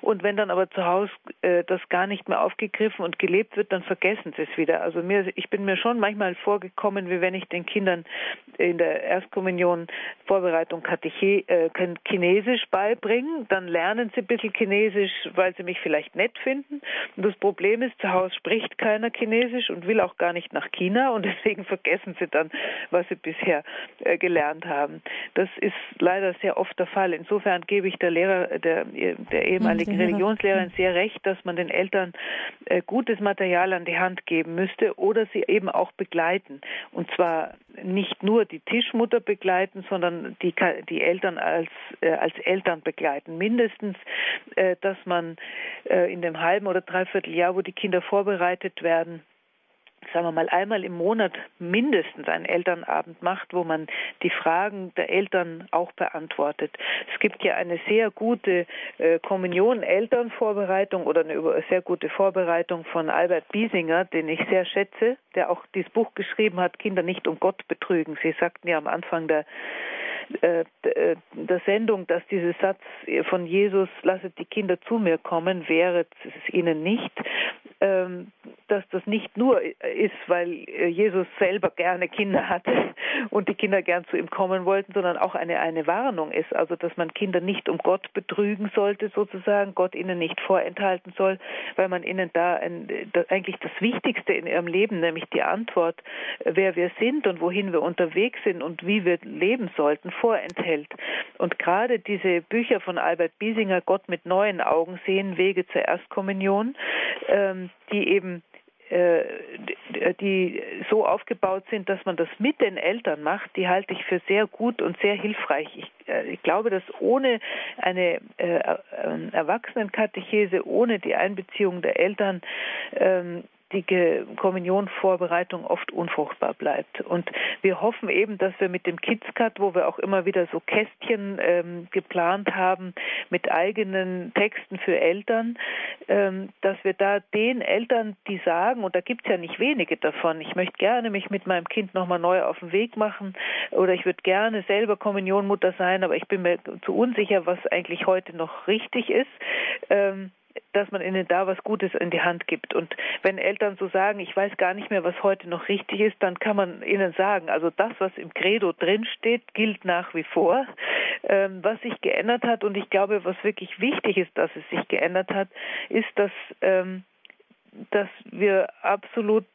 Und wenn dann aber zu Hause äh, das gar nicht mehr aufgegriffen und gelebt wird, dann vergessen sie es wieder. Also mir, ich bin mir schon manchmal vorgekommen, wie wenn ich den Kindern in der Erstkommunion Vorbereitung Kateche, äh, Chinesisch beibringe, dann lernen sie ein bisschen Chinesisch, weil sie mich vielleicht nett finden und das Problem ist, zu Hause spricht keiner Chinesisch und will auch gar nicht nach China und [laughs] deswegen vergessen sie dann, was sie bisher äh, gelernt haben. Das ist leider sehr oft der Fall. Insofern gebe ich der Lehrer, der, der ehemaligen ja, Religionslehrerin sehr recht, dass man den Eltern äh, gutes Material an die Hand geben müsste oder sie eben auch begleiten. Und zwar nicht nur die Tischmutter begleiten, sondern die, die Eltern als, äh, als Eltern begleiten. Mindestens, dass man in dem halben oder dreiviertel Jahr, wo die Kinder vorbereitet werden, sagen wir mal, einmal im Monat mindestens einen Elternabend macht, wo man die Fragen der Eltern auch beantwortet. Es gibt ja eine sehr gute äh, Kommunion-Elternvorbereitung oder eine sehr gute Vorbereitung von Albert Biesinger, den ich sehr schätze, der auch dieses Buch geschrieben hat, Kinder nicht um Gott betrügen. Sie sagten ja am Anfang der äh, äh, der Sendung, dass dieser Satz von Jesus, lasset die Kinder zu mir kommen, wäre es ihnen nicht, dass das nicht nur ist, weil äh, Jesus selber gerne Kinder hatte [laughs] und die Kinder gern zu ihm kommen wollten, sondern auch eine, eine Warnung ist, also dass man Kinder nicht um Gott betrügen sollte, sozusagen, Gott ihnen nicht vorenthalten soll, weil man ihnen da ein, das, eigentlich das Wichtigste in ihrem Leben, nämlich die Antwort, wer wir sind und wohin wir unterwegs sind und wie wir leben sollten, vorenthält. Und gerade diese Bücher von Albert Biesinger, Gott mit neuen Augen sehen, Wege zur Erstkommunion, ähm, die eben äh, die so aufgebaut sind, dass man das mit den Eltern macht, die halte ich für sehr gut und sehr hilfreich. Ich, äh, ich glaube, dass ohne eine äh, Erwachsenenkatechese, ohne die Einbeziehung der Eltern ähm, die Kommunionvorbereitung oft unfruchtbar bleibt. Und wir hoffen eben, dass wir mit dem KidsCut, wo wir auch immer wieder so Kästchen ähm, geplant haben mit eigenen Texten für Eltern, ähm, dass wir da den Eltern, die sagen, und da gibt es ja nicht wenige davon, ich möchte gerne mich mit meinem Kind nochmal neu auf den Weg machen oder ich würde gerne selber Kommunionmutter sein, aber ich bin mir zu unsicher, was eigentlich heute noch richtig ist. Ähm, dass man ihnen da was Gutes in die Hand gibt. Und wenn Eltern so sagen, ich weiß gar nicht mehr, was heute noch richtig ist, dann kann man ihnen sagen, also das, was im Credo drinsteht, gilt nach wie vor. Ähm, was sich geändert hat, und ich glaube, was wirklich wichtig ist, dass es sich geändert hat, ist, dass ähm, dass wir absolut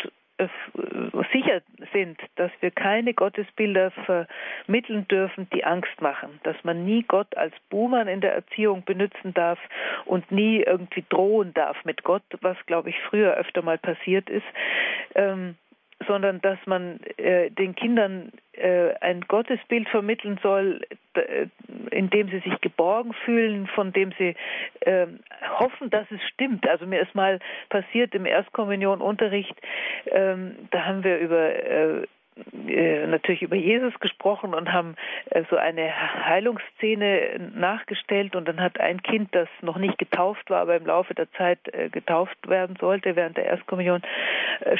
sicher sind, dass wir keine Gottesbilder vermitteln dürfen, die Angst machen, dass man nie Gott als Buhmann in der Erziehung benutzen darf und nie irgendwie drohen darf mit Gott, was glaube ich früher öfter mal passiert ist. Ähm, sondern dass man äh, den Kindern äh, ein Gottesbild vermitteln soll, äh, in dem sie sich geborgen fühlen, von dem sie äh, hoffen, dass es stimmt. Also mir ist mal passiert im Erstkommunionunterricht, ähm, da haben wir über äh, natürlich über Jesus gesprochen und haben äh, so eine Heilungsszene nachgestellt und dann hat ein Kind, das noch nicht getauft war, aber im Laufe der Zeit äh, getauft werden sollte während der Erstkommunion,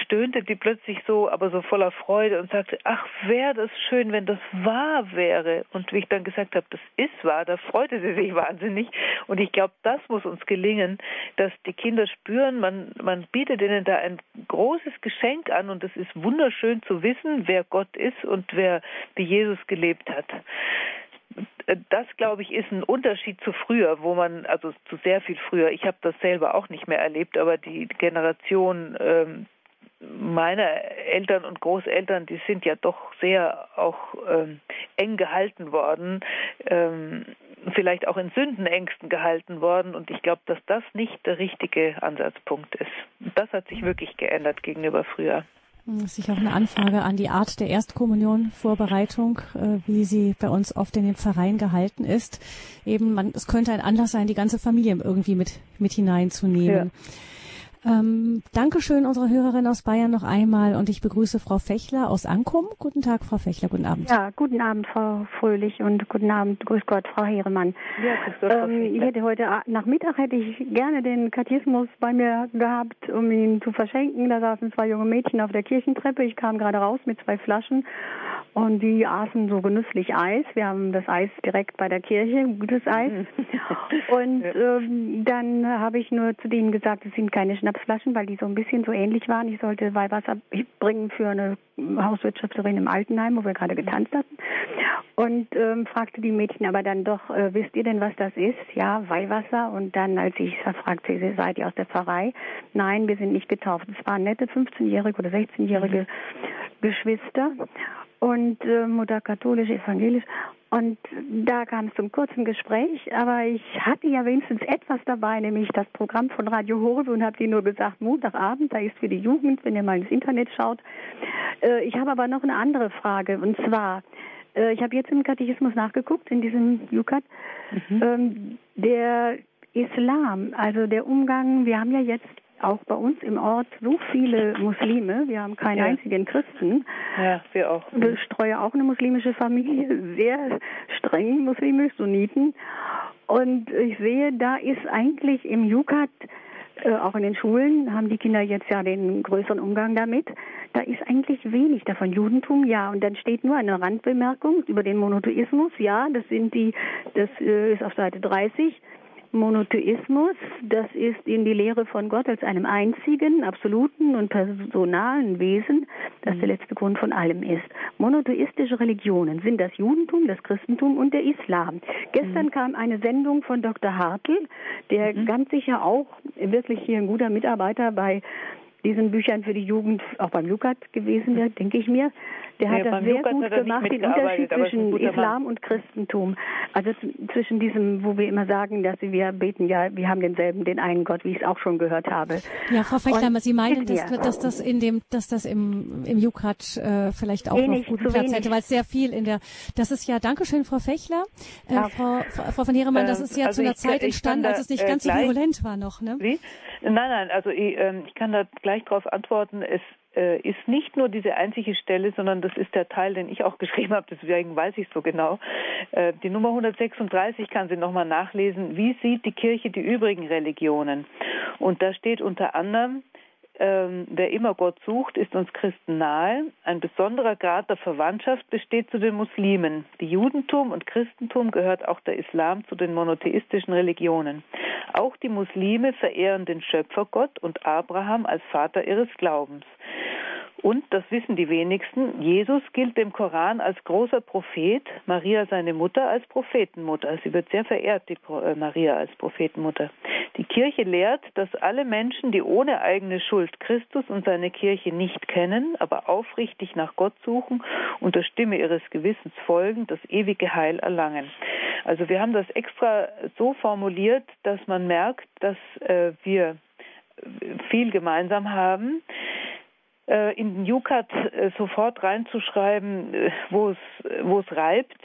stöhnte die plötzlich so, aber so voller Freude und sagte, ach, wäre das schön, wenn das wahr wäre. Und wie ich dann gesagt habe, das ist wahr, da freute sie sich wahnsinnig. Und ich glaube, das muss uns gelingen, dass die Kinder spüren, man, man bietet ihnen da ein großes Geschenk an und es ist wunderschön zu wissen, wer Gott ist und wer wie Jesus gelebt hat. Das, glaube ich, ist ein Unterschied zu früher, wo man, also zu sehr viel früher, ich habe das selber auch nicht mehr erlebt, aber die Generation ähm, meiner Eltern und Großeltern, die sind ja doch sehr auch ähm, eng gehalten worden, ähm, vielleicht auch in Sündenängsten gehalten worden. Und ich glaube, dass das nicht der richtige Ansatzpunkt ist. Das hat sich wirklich geändert gegenüber früher. Sicher auch eine Anfrage an die Art der Erstkommunion Vorbereitung, äh, wie sie bei uns oft in den Pfarreien gehalten ist. Eben, man, es könnte ein Anlass sein, die ganze Familie irgendwie mit, mit hineinzunehmen. Ja. Ähm, Dankeschön unserer Hörerin aus Bayern noch einmal und ich begrüße Frau Fechler aus Ankum. Guten Tag, Frau Fechler, guten Abend. Ja, guten Abend, Frau Fröhlich und guten Abend, grüß Gott, Frau Heeremann. Ja, grüß Gott, Frau ähm, ich hätte heute Nachmittag hätte ich gerne den Kathismus bei mir gehabt, um ihn zu verschenken. Da saßen zwei junge Mädchen auf der Kirchentreppe. Ich kam gerade raus mit zwei Flaschen und die aßen so genüsslich Eis. Wir haben das Eis direkt bei der Kirche, gutes Eis. Mhm. Und [laughs] ähm, dann habe ich nur zu denen gesagt, es sind keine Schnapsflaschen, weil die so ein bisschen so ähnlich waren. Ich sollte Weihwasser bringen für eine Hauswirtschafterin im Altenheim, wo wir gerade getanzt hatten. Und ähm, fragte die Mädchen aber dann doch, äh, wisst ihr denn, was das ist? Ja, Weihwasser. Und dann, als ich fragte, seid ihr aus der Pfarrei? Nein, wir sind nicht getauft. Es waren nette 15-jährige oder 16-jährige mhm. Geschwister und äh, Mutter katholisch, evangelisch. Und da kam es zum kurzen Gespräch, aber ich hatte ja wenigstens etwas dabei, nämlich das Programm von Radio Horeb und habe dir nur gesagt, Montagabend, da ist für die Jugend, wenn ihr mal ins Internet schaut. Äh, ich habe aber noch eine andere Frage und zwar, äh, ich habe jetzt im Katechismus nachgeguckt, in diesem Jukat, mhm. ähm, der Islam, also der Umgang, wir haben ja jetzt auch bei uns im Ort so viele Muslime. Wir haben keinen ja. einzigen Christen. Ja, wir auch. Ich streue auch eine muslimische Familie, sehr streng muslimisch, Sunniten. Und ich sehe, da ist eigentlich im Jukat, äh, auch in den Schulen, haben die Kinder jetzt ja den größeren Umgang damit. Da ist eigentlich wenig davon. Judentum, ja. Und dann steht nur eine Randbemerkung über den Monotheismus. Ja, das sind die, das äh, ist auf Seite 30. Monotheismus, das ist in die Lehre von Gott als einem einzigen, absoluten und personalen Wesen, das mhm. der letzte Grund von allem ist. Monotheistische Religionen sind das Judentum, das Christentum und der Islam. Gestern mhm. kam eine Sendung von Dr. Hartl, der mhm. ganz sicher auch wirklich hier ein guter Mitarbeiter bei diesen Büchern für die Jugend auch beim Lukat gewesen wäre, denke ich mir. Der hat das sehr gut gemacht, den Unterschied zwischen Islam und Christentum. Also zwischen diesem, wo wir immer sagen, dass wir beten, ja, wir haben denselben, den einen Gott, wie ich es auch schon gehört habe. Ja, Frau Fechtheimer, Sie meinen, dass, dass, das in dem, dass das im, im Jukat äh, vielleicht auch wenig, noch guten Platz hätte, weil es sehr viel in der, das ist ja, Dankeschön, Frau Fechler, äh, ja. Frau, Frau von Heeremann, das ist ja also zu einer Zeit entstanden, als es nicht äh, ganz so virulent war noch, ne? Wie? Nein, nein, also ich, ähm, ich kann da gleich darauf antworten. Es äh, ist nicht nur diese einzige Stelle, sondern das ist der Teil, den ich auch [laughs] geschrieben habe, deswegen weiß ich es so genau. Äh, die Nummer 136 kann sie nochmal nachlesen. Wie sieht die Kirche die übrigen Religionen? Und da steht unter anderem, ähm, wer immer Gott sucht, ist uns Christen nahe. Ein besonderer Grad der Verwandtschaft besteht zu den Muslimen. Die Judentum und Christentum gehört auch der Islam zu den monotheistischen Religionen. Auch die Muslime verehren den Schöpfergott und Abraham als Vater ihres Glaubens. Und, das wissen die wenigsten, Jesus gilt dem Koran als großer Prophet, Maria seine Mutter als Prophetenmutter. Sie wird sehr verehrt, die äh, Maria als Prophetenmutter. Die Kirche lehrt, dass alle Menschen, die ohne eigene Schuld Christus und seine Kirche nicht kennen, aber aufrichtig nach Gott suchen und der Stimme ihres Gewissens folgen, das ewige Heil erlangen. Also wir haben das extra so formuliert, dass man merkt, dass äh, wir viel gemeinsam haben in den Jukat äh, sofort reinzuschreiben, äh, wo es wo es reibt,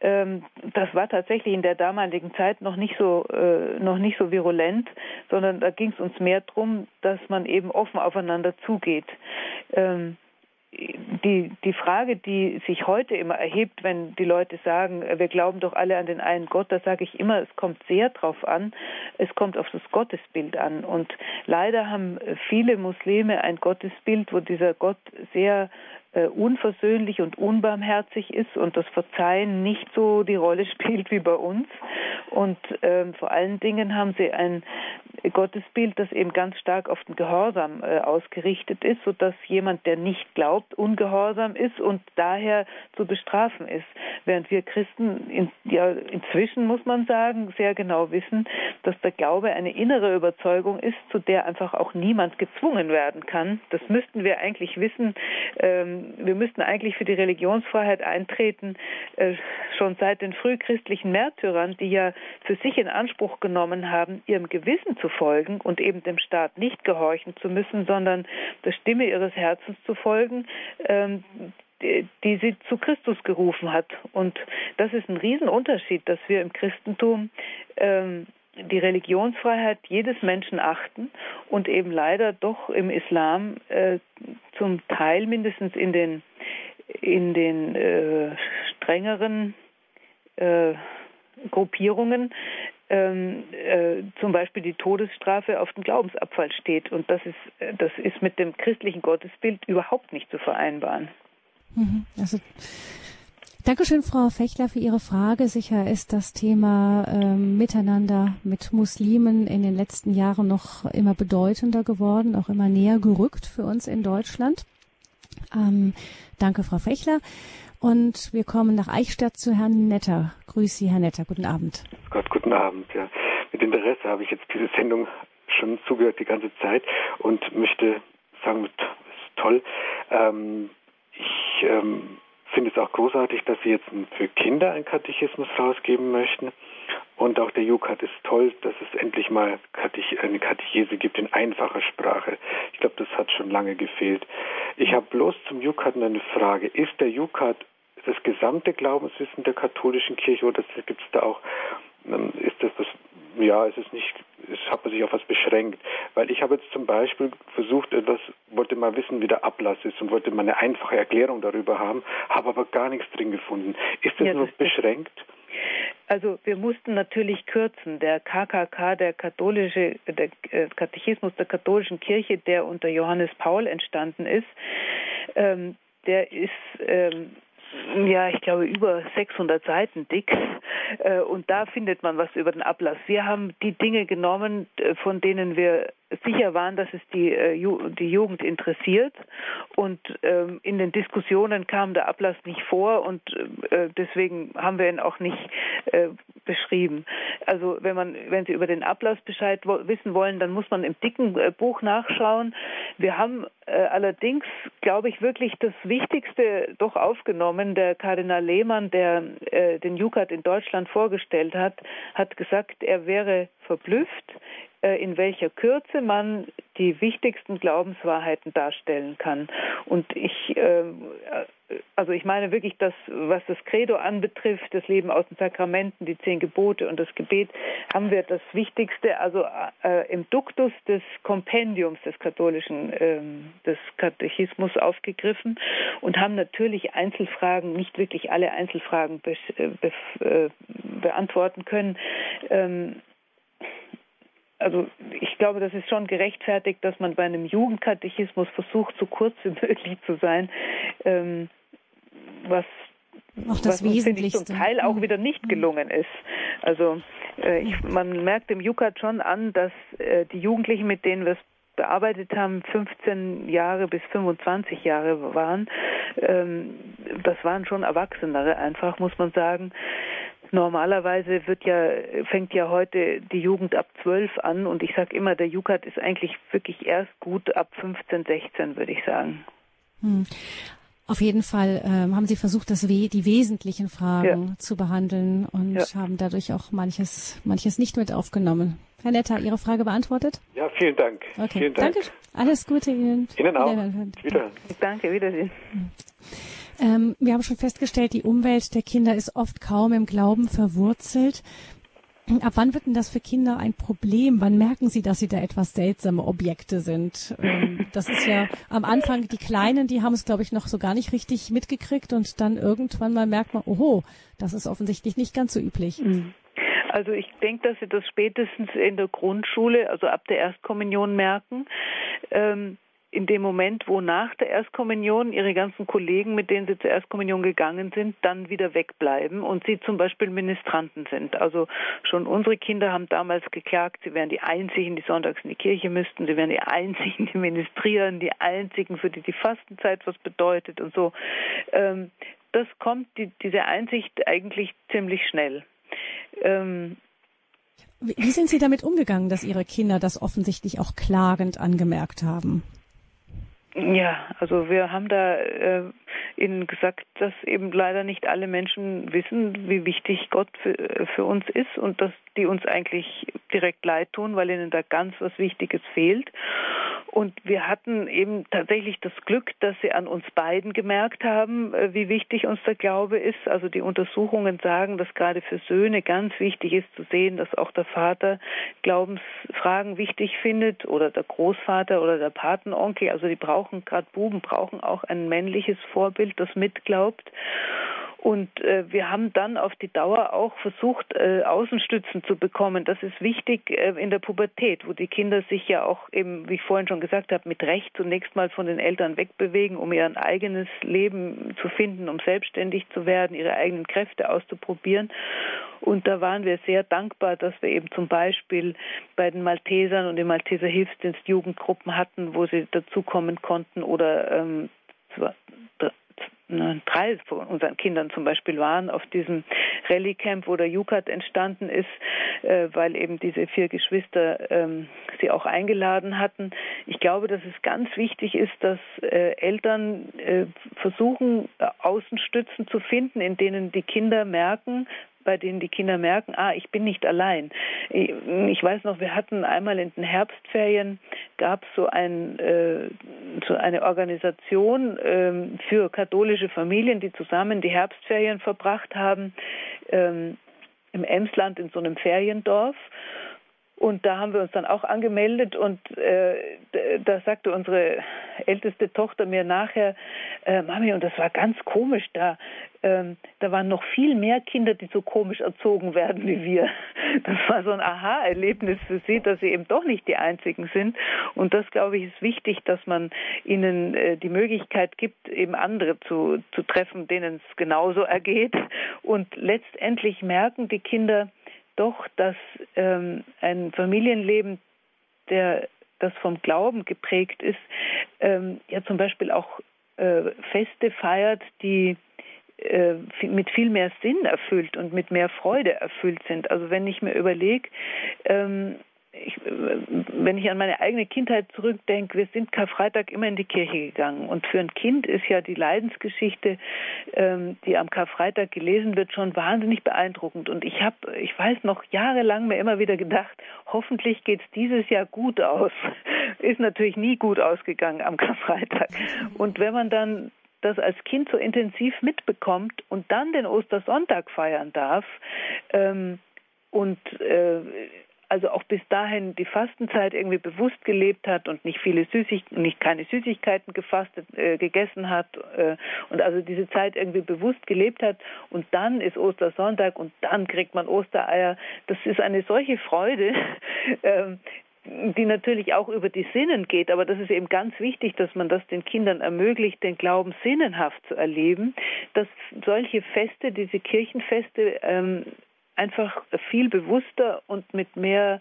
ähm, das war tatsächlich in der damaligen Zeit noch nicht so äh, noch nicht so virulent, sondern da ging es uns mehr darum, dass man eben offen aufeinander zugeht. Ähm, die, die Frage, die sich heute immer erhebt, wenn die Leute sagen, wir glauben doch alle an den einen Gott, da sage ich immer, es kommt sehr drauf an, es kommt auf das Gottesbild an. Und leider haben viele Muslime ein Gottesbild, wo dieser Gott sehr äh, unversöhnlich und unbarmherzig ist und das Verzeihen nicht so die Rolle [laughs] spielt wie bei uns. Und ähm, vor allen Dingen haben sie ein Gottesbild, das eben ganz stark auf den Gehorsam äh, ausgerichtet ist, sodass jemand, der nicht glaubt, ungehorsam ist und daher zu bestrafen ist. Während wir Christen in, ja, inzwischen, muss man sagen, sehr genau wissen, dass der Glaube eine innere Überzeugung ist, zu der einfach auch niemand gezwungen werden kann. Das müssten wir eigentlich wissen. Ähm, wir müssten eigentlich für die Religionsfreiheit eintreten, äh, schon seit den frühchristlichen Märtyrern, die ja für sich in Anspruch genommen haben, ihrem Gewissen zu folgen und eben dem Staat nicht gehorchen zu müssen, sondern der Stimme ihres Herzens zu folgen, ähm, die sie zu Christus gerufen hat. Und das ist ein Riesenunterschied, dass wir im Christentum ähm, die Religionsfreiheit jedes Menschen achten und eben leider doch im Islam äh, zum Teil mindestens in den in den äh, strengeren äh, Gruppierungen ähm, äh, zum Beispiel die Todesstrafe auf den Glaubensabfall steht. Und das ist, das ist mit dem christlichen Gottesbild überhaupt nicht zu vereinbaren. Mhm. Also Dankeschön, Frau Fechler, für Ihre Frage. Sicher ist das Thema ähm, Miteinander mit Muslimen in den letzten Jahren noch immer bedeutender geworden, auch immer näher gerückt für uns in Deutschland. Ähm, danke, Frau Fechler. Und wir kommen nach Eichstätt zu Herrn Netter. Grüß Sie, Herr Netter. Guten Abend. Gott, guten Abend. Ja. Mit Interesse habe ich jetzt diese Sendung schon zugehört die ganze Zeit und möchte sagen, ist toll. Ähm, ich ähm, finde es auch großartig, dass Sie jetzt für Kinder einen Katechismus rausgeben möchten. Und auch der Jukat ist toll, dass es endlich mal eine Katechese gibt in einfacher Sprache. Ich glaube, das hat schon lange gefehlt. Ich habe bloß zum Jukat eine Frage. Ist der Jukat das gesamte Glaubenswissen der katholischen Kirche oder gibt es da auch, ähm, ist das das, ja, es ist nicht, es hat man sich auf was beschränkt. Weil ich habe jetzt zum Beispiel versucht, etwas, wollte mal wissen, wie der Ablass ist und wollte mal eine einfache Erklärung darüber haben, habe aber gar nichts drin gefunden. Ist das ja, nur das beschränkt? Also wir mussten natürlich kürzen. Der KKK, der katholische, der äh, Katechismus der katholischen Kirche, der unter Johannes Paul entstanden ist, ähm, der ist ähm, ja, ich glaube, über 600 Seiten dick. Äh, und da findet man was über den Ablass. Wir haben die Dinge genommen, äh, von denen wir sicher waren, dass es die, äh, die Jugend interessiert. Und ähm, in den Diskussionen kam der Ablass nicht vor und äh, deswegen haben wir ihn auch nicht äh, beschrieben. Also wenn man, wenn Sie über den Ablass Bescheid wissen wollen, dann muss man im dicken Buch nachschauen. Wir haben allerdings, glaube ich, wirklich das Wichtigste doch aufgenommen. Der Kardinal Lehmann, der den Jukat in Deutschland vorgestellt hat, hat gesagt, er wäre verblüfft, in welcher Kürze man die wichtigsten Glaubenswahrheiten darstellen kann. Und ich, ähm, äh, also ich meine wirklich, dass was das Credo anbetrifft, das Leben aus den Sakramenten, die zehn Gebote und das Gebet, haben wir das Wichtigste, also äh, im Duktus des Kompendiums des katholischen, äh, des Katechismus aufgegriffen und haben natürlich Einzelfragen, nicht wirklich alle Einzelfragen be äh, be äh, beantworten können. Also ich glaube, das ist schon gerechtfertigt, dass man bei einem Jugendkatechismus versucht, so kurz wie [laughs] möglich zu sein, ähm, was auch das was Wesentlichste. Uns, zum Teil auch wieder nicht mhm. gelungen ist. Also äh, ich, man merkt dem Jukat schon an, dass äh, die Jugendlichen, mit denen wir es bearbeitet haben, 15 Jahre bis 25 Jahre waren. Ähm, das waren schon Erwachsenere einfach, muss man sagen. Normalerweise wird ja, fängt ja heute die Jugend ab 12 an und ich sage immer, der Jukat ist eigentlich wirklich erst gut ab 15, 16, würde ich sagen. Hm. Auf jeden Fall ähm, haben Sie versucht, das We die wesentlichen Fragen ja. zu behandeln und ja. haben dadurch auch manches, manches nicht mit aufgenommen. Herr Netter, Ihre Frage beantwortet? Ja, vielen Dank. Okay, vielen Dank. danke. Alles Gute Ihnen. Ihnen auch. Wieder. Danke, Wiedersehen. Hm. Ähm, wir haben schon festgestellt, die Umwelt der Kinder ist oft kaum im Glauben verwurzelt. Ab wann wird denn das für Kinder ein Problem? Wann merken sie, dass sie da etwas seltsame Objekte sind? Ähm, das ist ja am Anfang die Kleinen, die haben es, glaube ich, noch so gar nicht richtig mitgekriegt und dann irgendwann mal merkt man, oho, das ist offensichtlich nicht ganz so üblich. Mhm. Also ich denke, dass sie das spätestens in der Grundschule, also ab der Erstkommunion merken. Ähm, in dem Moment, wo nach der Erstkommunion ihre ganzen Kollegen, mit denen sie zur Erstkommunion gegangen sind, dann wieder wegbleiben und sie zum Beispiel Ministranten sind. Also schon unsere Kinder haben damals geklagt, sie wären die Einzigen, die sonntags in die Kirche müssten, sie wären die Einzigen, die ministrieren, die Einzigen, für die die Fastenzeit was bedeutet und so. Ähm, das kommt, die, diese Einsicht eigentlich ziemlich schnell. Ähm, wie sind Sie damit umgegangen, dass Ihre Kinder das offensichtlich auch klagend angemerkt haben? Ja, also wir haben da äh, Ihnen gesagt, dass eben leider nicht alle Menschen wissen, wie wichtig Gott für, für uns ist und dass die uns eigentlich direkt leid tun, weil ihnen da ganz was Wichtiges fehlt. Und wir hatten eben tatsächlich das Glück, dass sie an uns beiden gemerkt haben, äh, wie wichtig uns der Glaube ist. Also die Untersuchungen sagen, dass gerade für Söhne ganz wichtig ist zu sehen, dass auch der Vater Glaubensfragen wichtig findet oder der Großvater oder der Patenonkel. Also die brauchen, gerade Buben brauchen auch ein männliches Vorbild, das mitglaubt. Und äh, wir haben dann auf die Dauer auch versucht, äh, Außenstützen zu bekommen. Das ist wichtig äh, in der Pubertät, wo die Kinder sich ja auch eben, wie ich vorhin schon gesagt habe, mit Recht zunächst mal von den Eltern wegbewegen, um ihr eigenes Leben zu finden, um selbstständig zu werden, ihre eigenen Kräfte auszuprobieren. Und da waren wir sehr dankbar, dass wir eben zum Beispiel bei den Maltesern und dem Malteser Hilfsdienst Jugendgruppen hatten, wo sie dazukommen konnten oder ähm, drei von unseren Kindern zum Beispiel waren auf diesem Rallye Camp, wo der Jukat entstanden ist, äh, weil eben diese vier Geschwister ähm, sie auch eingeladen hatten. Ich glaube, dass es ganz wichtig ist, dass äh, Eltern äh, versuchen, Außenstützen zu finden, in denen die Kinder merken, bei denen die Kinder merken, ah, ich bin nicht allein. Ich weiß noch, wir hatten einmal in den Herbstferien gab es so, ein, äh, so eine Organisation äh, für katholische Familien, die zusammen die Herbstferien verbracht haben ähm, im Emsland in so einem Feriendorf. Und da haben wir uns dann auch angemeldet und äh, da sagte unsere älteste Tochter mir nachher, äh, Mami, und das war ganz komisch, da, ähm, da waren noch viel mehr Kinder, die so komisch erzogen werden wie wir. [laughs] Das war so ein Aha-Erlebnis für sie, dass sie eben doch nicht die Einzigen sind. Und das, glaube ich, ist wichtig, dass man ihnen äh, die Möglichkeit gibt, eben andere zu, zu treffen, denen es genauso ergeht. Und letztendlich merken die Kinder, doch, dass ähm, ein Familienleben, der das vom Glauben geprägt ist, ähm, ja zum Beispiel auch äh, Feste feiert, die äh, mit viel mehr Sinn erfüllt und mit mehr Freude erfüllt sind. Also wenn ich mir überlege, ähm, ich, wenn ich an meine eigene Kindheit zurückdenke, wir sind Karfreitag immer in die Kirche gegangen. Und für ein Kind ist ja die Leidensgeschichte, ähm, die am Karfreitag gelesen wird, schon wahnsinnig beeindruckend. Und ich habe, ich weiß noch jahrelang mir immer wieder gedacht, hoffentlich geht es dieses Jahr gut aus. [laughs] Ist natürlich nie gut ausgegangen am Karfreitag. Und wenn man dann das als Kind so intensiv mitbekommt und dann den Ostersonntag feiern darf ähm, und äh, also auch bis dahin die Fastenzeit irgendwie bewusst gelebt hat und nicht viele Süßig nicht keine Süßigkeiten gefastet äh, gegessen hat äh, und also diese Zeit irgendwie bewusst gelebt hat und dann ist Ostersonntag und dann kriegt man Ostereier. Das ist eine solche Freude, [laughs] äh, die natürlich auch über die Sinnen geht, aber das ist eben ganz wichtig, dass man das den Kindern ermöglicht, den Glauben sinnenhaft zu erleben, dass solche Feste, diese Kirchenfeste ähm, einfach viel bewusster und mit mehr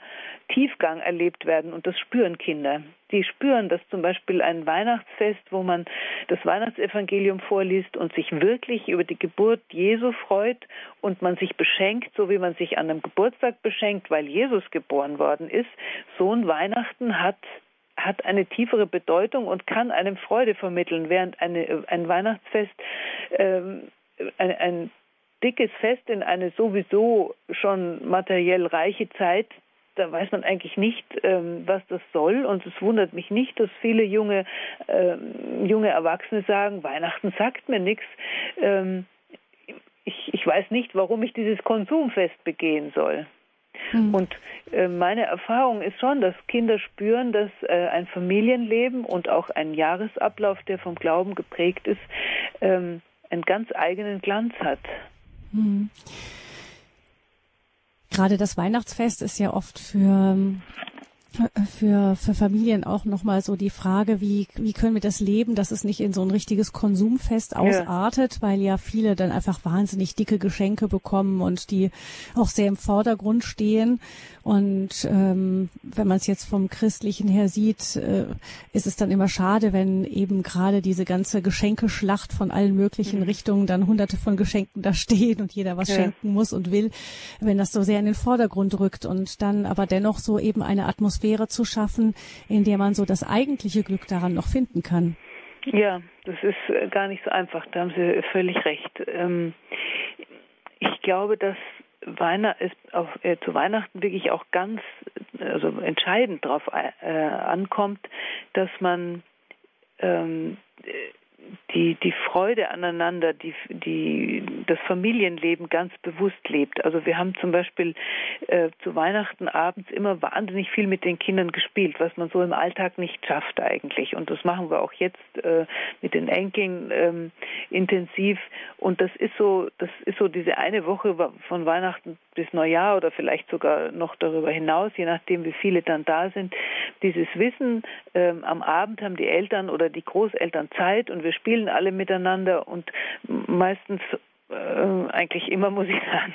Tiefgang erlebt werden. Und das spüren Kinder. Die spüren, dass zum Beispiel ein Weihnachtsfest, wo man das Weihnachtsevangelium vorliest und sich wirklich über die Geburt Jesu freut und man sich beschenkt, so wie man sich an einem Geburtstag beschenkt, weil Jesus geboren worden ist, so ein Weihnachten hat hat eine tiefere Bedeutung und kann einem Freude vermitteln, während eine, ein Weihnachtsfest ähm, ein, ein dickes Fest in eine sowieso schon materiell reiche Zeit, da weiß man eigentlich nicht, ähm, was das soll. Und es wundert mich nicht, dass viele junge, ähm, junge Erwachsene sagen, Weihnachten sagt mir nichts. Ähm, ich, ich weiß nicht, warum ich dieses Konsumfest begehen soll. Mhm. Und äh, meine Erfahrung ist schon, dass Kinder spüren, dass äh, ein Familienleben und auch ein Jahresablauf, der vom Glauben geprägt ist, ähm, einen ganz eigenen Glanz hat. Hm. Gerade das Weihnachtsfest ist ja oft für für, für Familien auch nochmal so die Frage, wie, wie können wir das leben, dass es nicht in so ein richtiges Konsumfest ausartet, ja. weil ja viele dann einfach wahnsinnig dicke Geschenke bekommen und die auch sehr im Vordergrund stehen. Und ähm, wenn man es jetzt vom Christlichen her sieht, äh, ist es dann immer schade, wenn eben gerade diese ganze Geschenkeschlacht von allen möglichen mhm. Richtungen dann hunderte von Geschenken da stehen und jeder was ja. schenken muss und will, wenn das so sehr in den Vordergrund rückt und dann aber dennoch so eben eine Atmosphäre zu schaffen, in der man so das eigentliche Glück daran noch finden kann. Ja, das ist äh, gar nicht so einfach, da haben Sie völlig recht. Ähm, ich glaube, dass Weihnacht äh, zu Weihnachten wirklich auch ganz, also entscheidend darauf äh, ankommt, dass man ähm, die, die Freude aneinander, die, die, das Familienleben ganz bewusst lebt. Also wir haben zum Beispiel äh, zu Weihnachten abends immer wahnsinnig viel mit den Kindern gespielt, was man so im Alltag nicht schafft eigentlich. Und das machen wir auch jetzt äh, mit den Enkeln ähm, intensiv. Und das ist so, das ist so diese eine Woche von Weihnachten bis Neujahr oder vielleicht sogar noch darüber hinaus, je nachdem, wie viele dann da sind. Dieses Wissen, ähm, am Abend haben die Eltern oder die Großeltern Zeit und wir spielen alle miteinander und meistens äh, eigentlich immer, [laughs] muss ich sagen,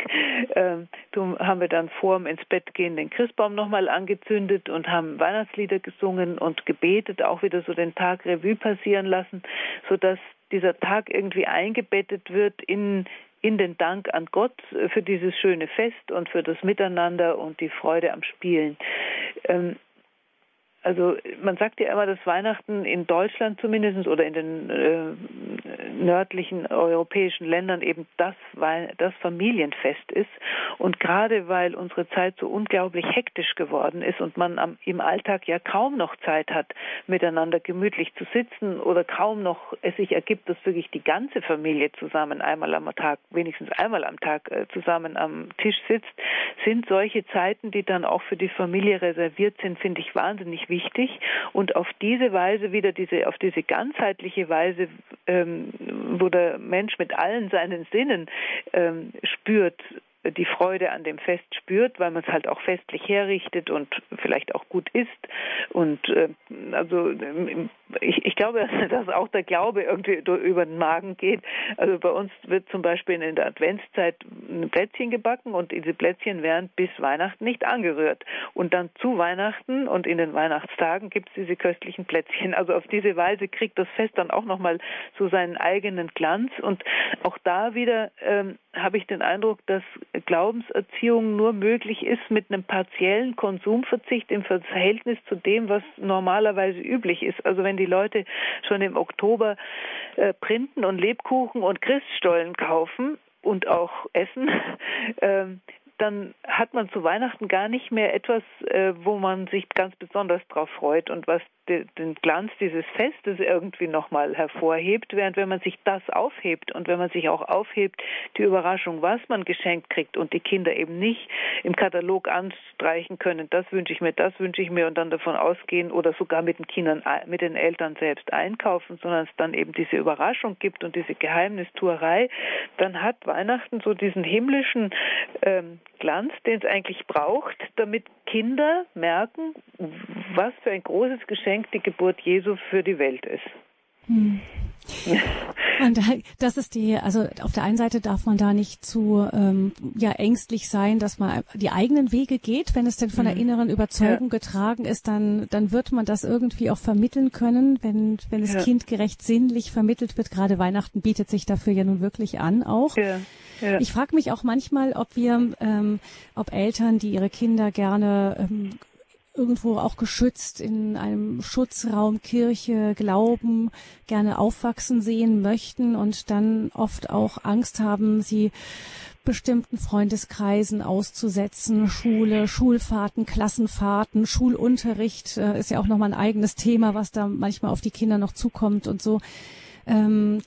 äh, haben wir dann vor dem ins Bett gehen den Christbaum nochmal angezündet und haben Weihnachtslieder gesungen und gebetet, auch wieder so den Tag Revue passieren lassen, sodass dieser Tag irgendwie eingebettet wird in in den Dank an Gott für dieses schöne Fest und für das Miteinander und die Freude am Spielen. Ähm, also man sagt ja immer, dass Weihnachten in Deutschland zumindest oder in den äh, nördlichen europäischen Ländern eben das, das Familienfest ist. Und gerade weil unsere Zeit so unglaublich hektisch geworden ist und man am, im Alltag ja kaum noch Zeit hat, miteinander gemütlich zu sitzen oder kaum noch es sich ergibt, dass wirklich die ganze Familie zusammen einmal am Tag, wenigstens einmal am Tag äh, zusammen am Tisch sitzt, sind solche Zeiten, die dann auch für die Familie reserviert sind, finde ich wahnsinnig wichtig. Und auf diese Weise wieder diese, auf diese ganzheitliche Weise, ähm, wo der Mensch mit allen seinen Sinnen ähm, spürt, die Freude an dem Fest spürt, weil man es halt auch festlich herrichtet und vielleicht auch gut isst. Und äh, also ich, ich glaube, [laughs] dass auch der Glaube irgendwie über den Magen geht. Also bei uns wird zum Beispiel in der Adventszeit ein Plätzchen gebacken und diese Plätzchen werden bis Weihnachten nicht angerührt. Und dann zu Weihnachten und in den Weihnachtstagen gibt es diese köstlichen Plätzchen. Also auf diese Weise kriegt das Fest dann auch nochmal so seinen eigenen Glanz. Und auch da wieder ähm, habe ich den Eindruck, dass Glaubenserziehung nur möglich ist mit einem partiellen Konsumverzicht im Verhältnis zu dem, was normalerweise üblich ist. Also wenn die Leute schon im Oktober äh, Printen und Lebkuchen und Christstollen kaufen und auch essen, [laughs] äh, dann hat man zu Weihnachten gar nicht mehr etwas, äh, wo man sich ganz besonders drauf freut und was den Glanz dieses Festes irgendwie nochmal hervorhebt, während wenn man sich das aufhebt und wenn man sich auch aufhebt, die Überraschung, was man geschenkt kriegt und die Kinder eben nicht im Katalog anstreichen können, das wünsche ich mir, das wünsche ich mir und dann davon ausgehen oder sogar mit den Kindern, mit den Eltern selbst einkaufen, sondern es dann eben diese Überraschung gibt und diese Geheimnistuerei, dann hat Weihnachten so diesen himmlischen ähm, Glanz, den es eigentlich braucht, damit Kinder merken, was für ein großes Geschenk die Geburt Jesu für die Welt ist. Hm. Und das ist die, also auf der einen Seite darf man da nicht zu ähm, ja ängstlich sein, dass man die eigenen Wege geht. Wenn es denn von der mhm. inneren Überzeugung ja. getragen ist, dann dann wird man das irgendwie auch vermitteln können, wenn wenn es ja. kindgerecht sinnlich vermittelt wird. Gerade Weihnachten bietet sich dafür ja nun wirklich an auch. Ja. Ich frage mich auch manchmal, ob wir, ähm, ob Eltern, die ihre Kinder gerne ähm, irgendwo auch geschützt in einem Schutzraum Kirche, Glauben gerne aufwachsen sehen möchten und dann oft auch Angst haben, sie bestimmten Freundeskreisen auszusetzen, Schule, Schulfahrten, Klassenfahrten, Schulunterricht äh, ist ja auch nochmal ein eigenes Thema, was da manchmal auf die Kinder noch zukommt und so. Ähm,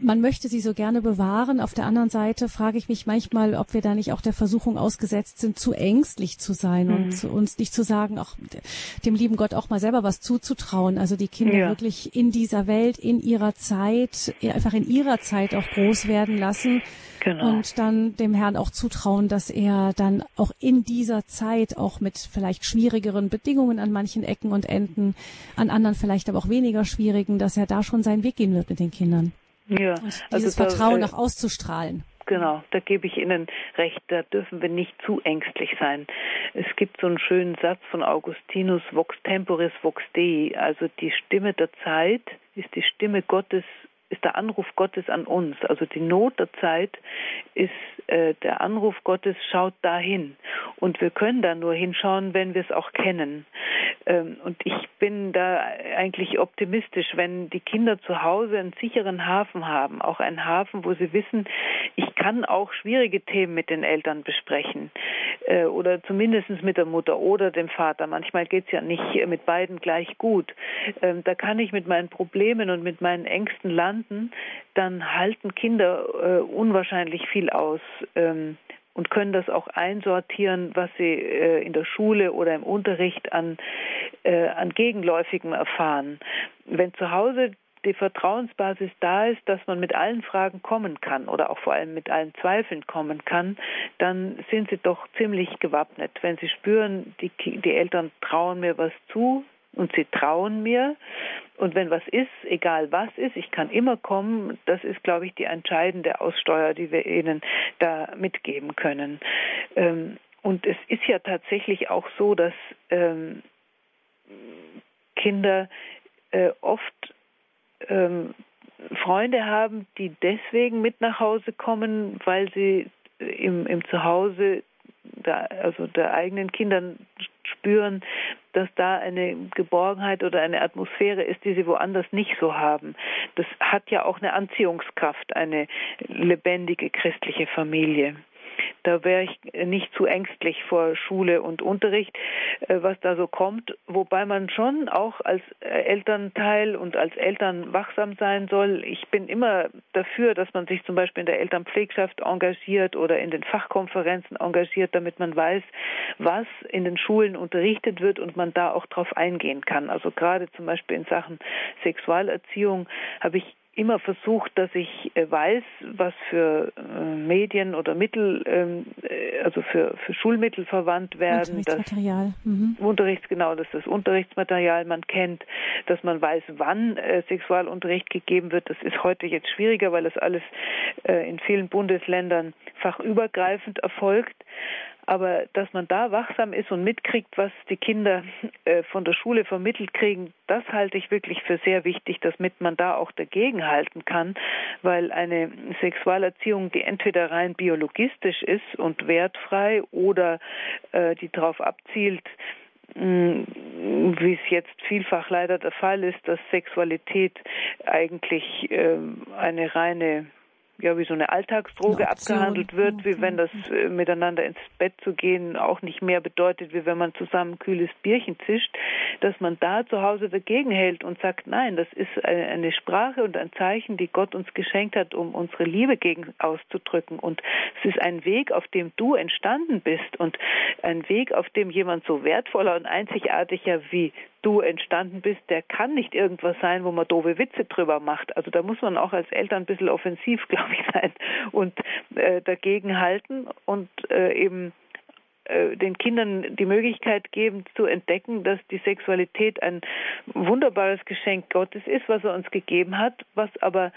man möchte sie so gerne bewahren. Auf der anderen Seite frage ich mich manchmal, ob wir da nicht auch der Versuchung ausgesetzt sind, zu ängstlich zu sein mhm. und zu uns nicht zu sagen, auch dem lieben Gott auch mal selber was zuzutrauen. Also die Kinder ja. wirklich in dieser Welt, in ihrer Zeit, einfach in ihrer Zeit auch groß werden lassen. Genau. Und dann dem Herrn auch zutrauen, dass er dann auch in dieser Zeit auch mit vielleicht schwierigeren Bedingungen an manchen Ecken und Enden, an anderen vielleicht aber auch weniger schwierigen, dass er da schon seinen Weg gehen wird mit den Kindern. Ja, und dieses also da, Vertrauen äh, auch auszustrahlen. Genau, da gebe ich Ihnen recht, da dürfen wir nicht zu ängstlich sein. Es gibt so einen schönen Satz von Augustinus, Vox temporis vox Dei, also die Stimme der Zeit ist die Stimme Gottes ist der Anruf Gottes an uns. Also die Not der Zeit ist äh, der Anruf Gottes, schaut dahin. Und wir können da nur hinschauen, wenn wir es auch kennen. Ähm, und ich bin da eigentlich optimistisch, wenn die Kinder zu Hause einen sicheren Hafen haben, auch einen Hafen, wo sie wissen, ich kann auch schwierige Themen mit den Eltern besprechen äh, oder zumindest mit der Mutter oder dem Vater. Manchmal geht es ja nicht mit beiden gleich gut. Ähm, da kann ich mit meinen Problemen und mit meinen Ängsten landen, dann halten Kinder äh, unwahrscheinlich viel aus. Ähm, und können das auch einsortieren, was sie äh, in der Schule oder im Unterricht an, äh, an Gegenläufigem erfahren. Wenn zu Hause die Vertrauensbasis da ist, dass man mit allen Fragen kommen kann oder auch vor allem mit allen Zweifeln kommen kann, dann sind sie doch ziemlich gewappnet. Wenn sie spüren, die, die Eltern trauen mir was zu, und sie trauen mir. Und wenn was ist, egal was ist, ich kann immer kommen. Das ist, glaube ich, die entscheidende Aussteuer, die wir ihnen da mitgeben können. Ähm, und es ist ja tatsächlich auch so, dass ähm, Kinder äh, oft ähm, Freunde haben, die deswegen mit nach Hause kommen, weil sie im, im Zuhause der, also der eigenen Kindern spüren, dass da eine Geborgenheit oder eine Atmosphäre ist, die sie woanders nicht so haben. Das hat ja auch eine Anziehungskraft, eine lebendige christliche Familie. Da wäre ich nicht zu ängstlich vor Schule und Unterricht, äh, was da so kommt, wobei man schon auch als äh, Elternteil und als Eltern wachsam sein soll. Ich bin immer dafür, dass man sich zum Beispiel in der Elternpflegschaft engagiert oder in den Fachkonferenzen engagiert, damit man weiß, was in den Schulen unterrichtet wird und man da auch drauf eingehen kann. Also gerade zum Beispiel in Sachen Sexualerziehung habe ich immer versucht, dass ich äh, weiß, was für äh, Medien oder Mittel, ähm, äh, also für, für Schulmittel verwandt werden. Unterrichtsmaterial. Das, mhm. Unterrichts, genau, dass das Unterrichtsmaterial man kennt, dass man weiß, wann Sexualunterricht gegeben wird. Das ist heute jetzt schwieriger, weil das alles in vielen Bundesländern fachübergreifend erfolgt. Aber dass man da wachsam ist und mitkriegt, was die Kinder äh, von der Schule vermittelt kriegen, das halte ich wirklich für sehr wichtig, damit man da auch dagegen halten kann, weil eine Sexualerziehung, die entweder rein biologistisch ist und wertfrei oder äh, die darauf abzielt, wie es jetzt vielfach leider der Fall ist, dass Sexualität eigentlich äh, eine reine ja wie so eine Alltagsdroge abgehandelt wird, wie wenn das äh, miteinander ins Bett zu gehen auch nicht mehr bedeutet, wie wenn man zusammen kühles Bierchen zischt, dass man da zu Hause dagegen hält und sagt, nein, das ist eine Sprache und ein Zeichen, die Gott uns geschenkt hat, um unsere Liebe gegen auszudrücken. Und es ist ein Weg, auf dem du entstanden bist und ein Weg, auf dem jemand so wertvoller und einzigartiger wie du entstanden bist, der kann nicht irgendwas sein, wo man doofe Witze drüber macht. Also da muss man auch als Eltern ein bisschen offensiv, [laughs] glaube ich, sein und äh, dagegen halten und äh, eben äh, den Kindern die Möglichkeit geben zu entdecken, dass die Sexualität ein wunderbares Geschenk Gottes ist, was er uns gegeben hat, was aber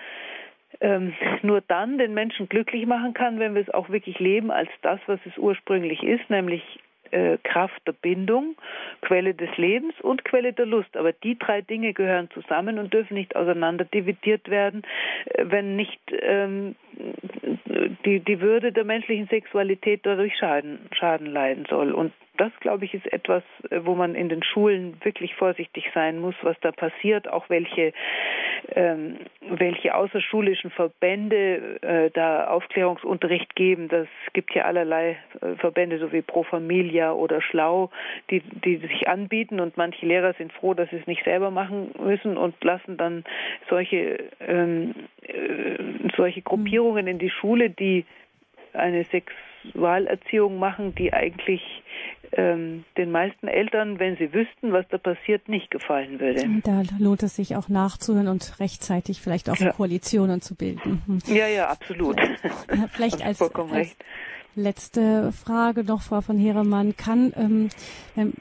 ähm, nur dann den Menschen glücklich machen kann, wenn wir es auch wirklich leben als das, was es ursprünglich ist, nämlich äh, Kraft der Bindung, Quelle des Lebens und Quelle der Lust. Aber die drei Dinge gehören zusammen und dürfen nicht auseinander dividiert werden, äh, wenn nicht ähm, die, die Würde der menschlichen Sexualität dadurch Schaden, Schaden leiden soll. Und das, glaube ich, ist etwas, äh, wo man in den Schulen wirklich vorsichtig sein muss, was da passiert, auch welche, ähm, welche außerschulischen Verbände äh, da Aufklärungsunterricht geben. Das gibt ja allerlei äh, Verbände, so wie Pro Familia oder Schlau, die, die sich anbieten und manche Lehrer sind froh, dass sie es nicht selber machen müssen und lassen dann solche, ähm, äh, solche Gruppierungen in die Schule, die eine Sexualerziehung machen, die eigentlich ähm, den meisten Eltern, wenn sie wüssten, was da passiert, nicht gefallen würde. Da lohnt es sich auch nachzuhören und rechtzeitig vielleicht auch ja. Koalitionen zu bilden. Hm. Ja, ja, absolut. Vielleicht [laughs] als, als letzte Frage noch, Frau von Heeremann, kann ähm, ähm,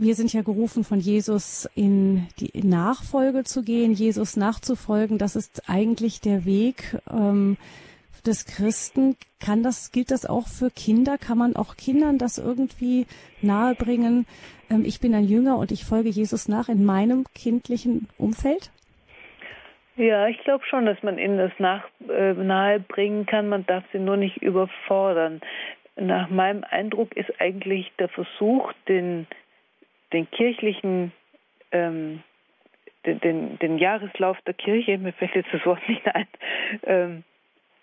wir sind ja gerufen, von Jesus in die Nachfolge zu gehen, Jesus nachzufolgen. Das ist eigentlich der Weg. Ähm, des Christen. Kann das, gilt das auch für Kinder? Kann man auch Kindern das irgendwie nahebringen? Ähm, ich bin ein Jünger und ich folge Jesus nach in meinem kindlichen Umfeld? Ja, ich glaube schon, dass man ihnen das nach, äh, nahebringen kann. Man darf sie nur nicht überfordern. Nach meinem Eindruck ist eigentlich der Versuch, den, den kirchlichen ähm, den, den, den, Jahreslauf der Kirche, [laughs] mir fällt jetzt das Wort nicht ein, ähm,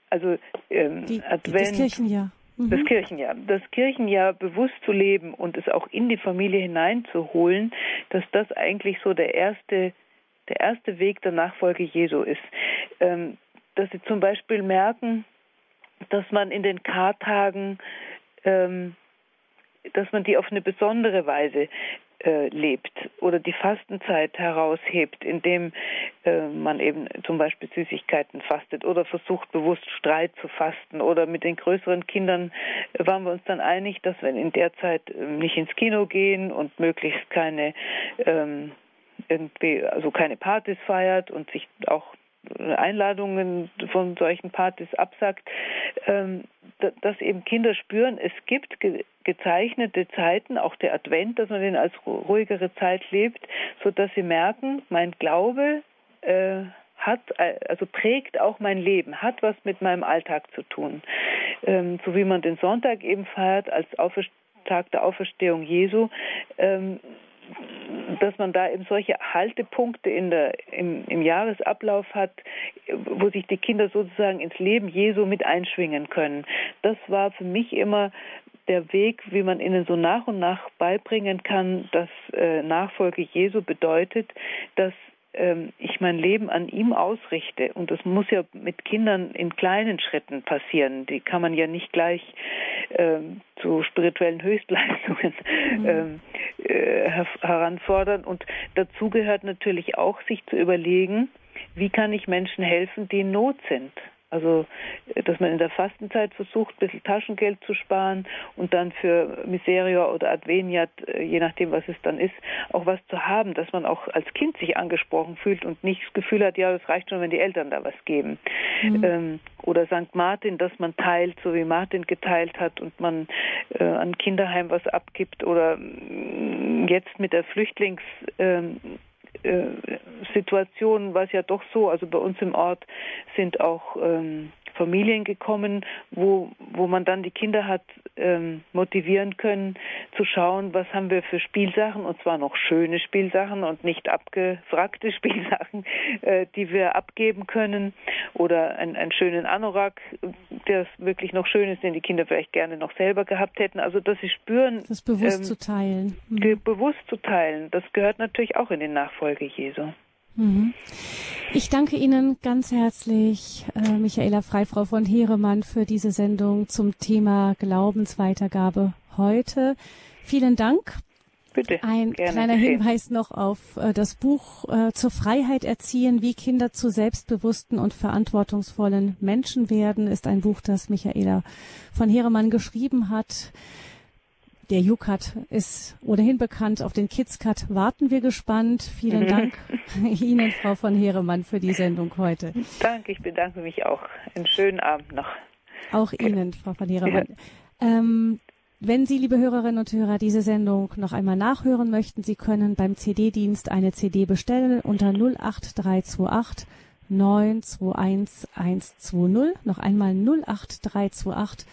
also ähm, die, Advent, das Kirchenjahr. Mhm. Das Kirchenjahr. Das Kirchenjahr bewusst zu leben und es auch in die Familie hineinzuholen, dass das eigentlich so der erste, der erste Weg der Nachfolge Jesu ist. Ähm, dass sie zum Beispiel merken, dass man in den Kartagen ähm, dass man die auf eine besondere Weise äh, lebt oder die Fastenzeit heraushebt, indem äh, man eben zum Beispiel Süßigkeiten fastet oder versucht bewusst Streit zu fasten oder mit den größeren Kindern waren wir uns dann einig, dass wir in der Zeit äh, nicht ins Kino gehen und möglichst keine ähm, irgendwie also keine Partys feiert und sich auch Einladungen von solchen Partys absagt, ähm, dass eben Kinder spüren, es gibt gezeichnete Zeiten, auch der Advent, dass man den als ruhigere Zeit lebt, so dass sie merken, mein Glaube äh, hat, äh, also prägt auch mein Leben, hat was mit meinem Alltag zu tun. Ähm, so wie man den Sonntag eben feiert als Tag der Auferstehung Jesu, ähm, dass man da eben solche Haltepunkte in der, im, im Jahresablauf hat, wo sich die Kinder sozusagen ins Leben Jesu mit einschwingen können. Das war für mich immer der Weg, wie man ihnen so nach und nach beibringen kann, dass äh, Nachfolge Jesu bedeutet, dass ähm, ich mein Leben an ihm ausrichte. Und das muss ja mit Kindern in kleinen Schritten passieren. Die kann man ja nicht gleich ähm, zu spirituellen Höchstleistungen mhm. ähm, äh, heranfordern. Und dazu gehört natürlich auch, sich zu überlegen, wie kann ich Menschen helfen, die in Not sind. Also, dass man in der Fastenzeit versucht, ein bisschen Taschengeld zu sparen und dann für Miseria oder Adveniat, äh, je nachdem, was es dann ist, auch was zu haben, dass man auch als Kind sich angesprochen fühlt und nicht das Gefühl hat, ja, das reicht schon, wenn die Eltern da was geben. Mhm. Ähm, oder St. Martin, dass man teilt, so wie Martin geteilt hat und man äh, an Kinderheim was abgibt oder mm, jetzt mit der Flüchtlings ähm, äh, Situationen war es ja doch so, also bei uns im Ort sind auch ähm, Familien gekommen, wo, wo man dann die Kinder hat ähm, motivieren können, zu schauen, was haben wir für Spielsachen, und zwar noch schöne Spielsachen und nicht abgefragte [laughs] Spielsachen, äh, die wir abgeben können. Oder ein, einen schönen Anorak, der wirklich noch schön ist, den die Kinder vielleicht gerne noch selber gehabt hätten. Also, dass sie spüren. Das bewusst ähm, zu teilen. Mhm. Bewusst zu teilen. Das gehört natürlich auch in den Nachfolge Jesu. Mhm. Ich danke Ihnen ganz herzlich, äh, Michaela Freifrau von Heeremann, für diese Sendung zum Thema Glaubensweitergabe heute. Vielen Dank. Bitte. Ein kleiner geschehen. Hinweis noch auf äh, das Buch äh, zur Freiheit erziehen, wie Kinder zu selbstbewussten und verantwortungsvollen Menschen werden, ist ein Buch, das Michaela von Heeremann geschrieben hat. Der UCAT ist ohnehin bekannt. Auf den KidsCut warten wir gespannt. Vielen. Dank [laughs] Ihnen, Frau von Heeremann, für die Sendung heute. Danke, ich bedanke mich auch. Einen schönen Abend noch. Auch Ihnen, Frau von Heeremann. Ja. Ähm, wenn Sie, liebe Hörerinnen und Hörer, diese Sendung noch einmal nachhören möchten, Sie können beim CD-Dienst eine CD bestellen unter 08328 921 120. Noch einmal 08328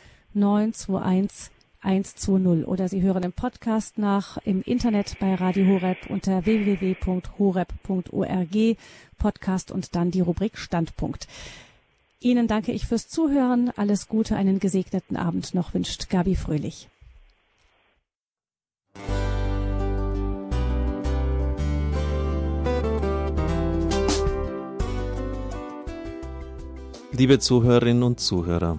921 120 oder Sie hören im Podcast nach im Internet bei Radio Horeb unter www.horeb.org Podcast und dann die Rubrik Standpunkt. Ihnen danke ich fürs Zuhören. Alles Gute, einen gesegneten Abend noch wünscht Gabi Fröhlich. Liebe Zuhörerinnen und Zuhörer,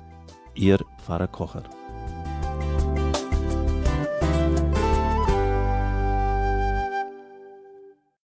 Ihr Pfarrer Kocher.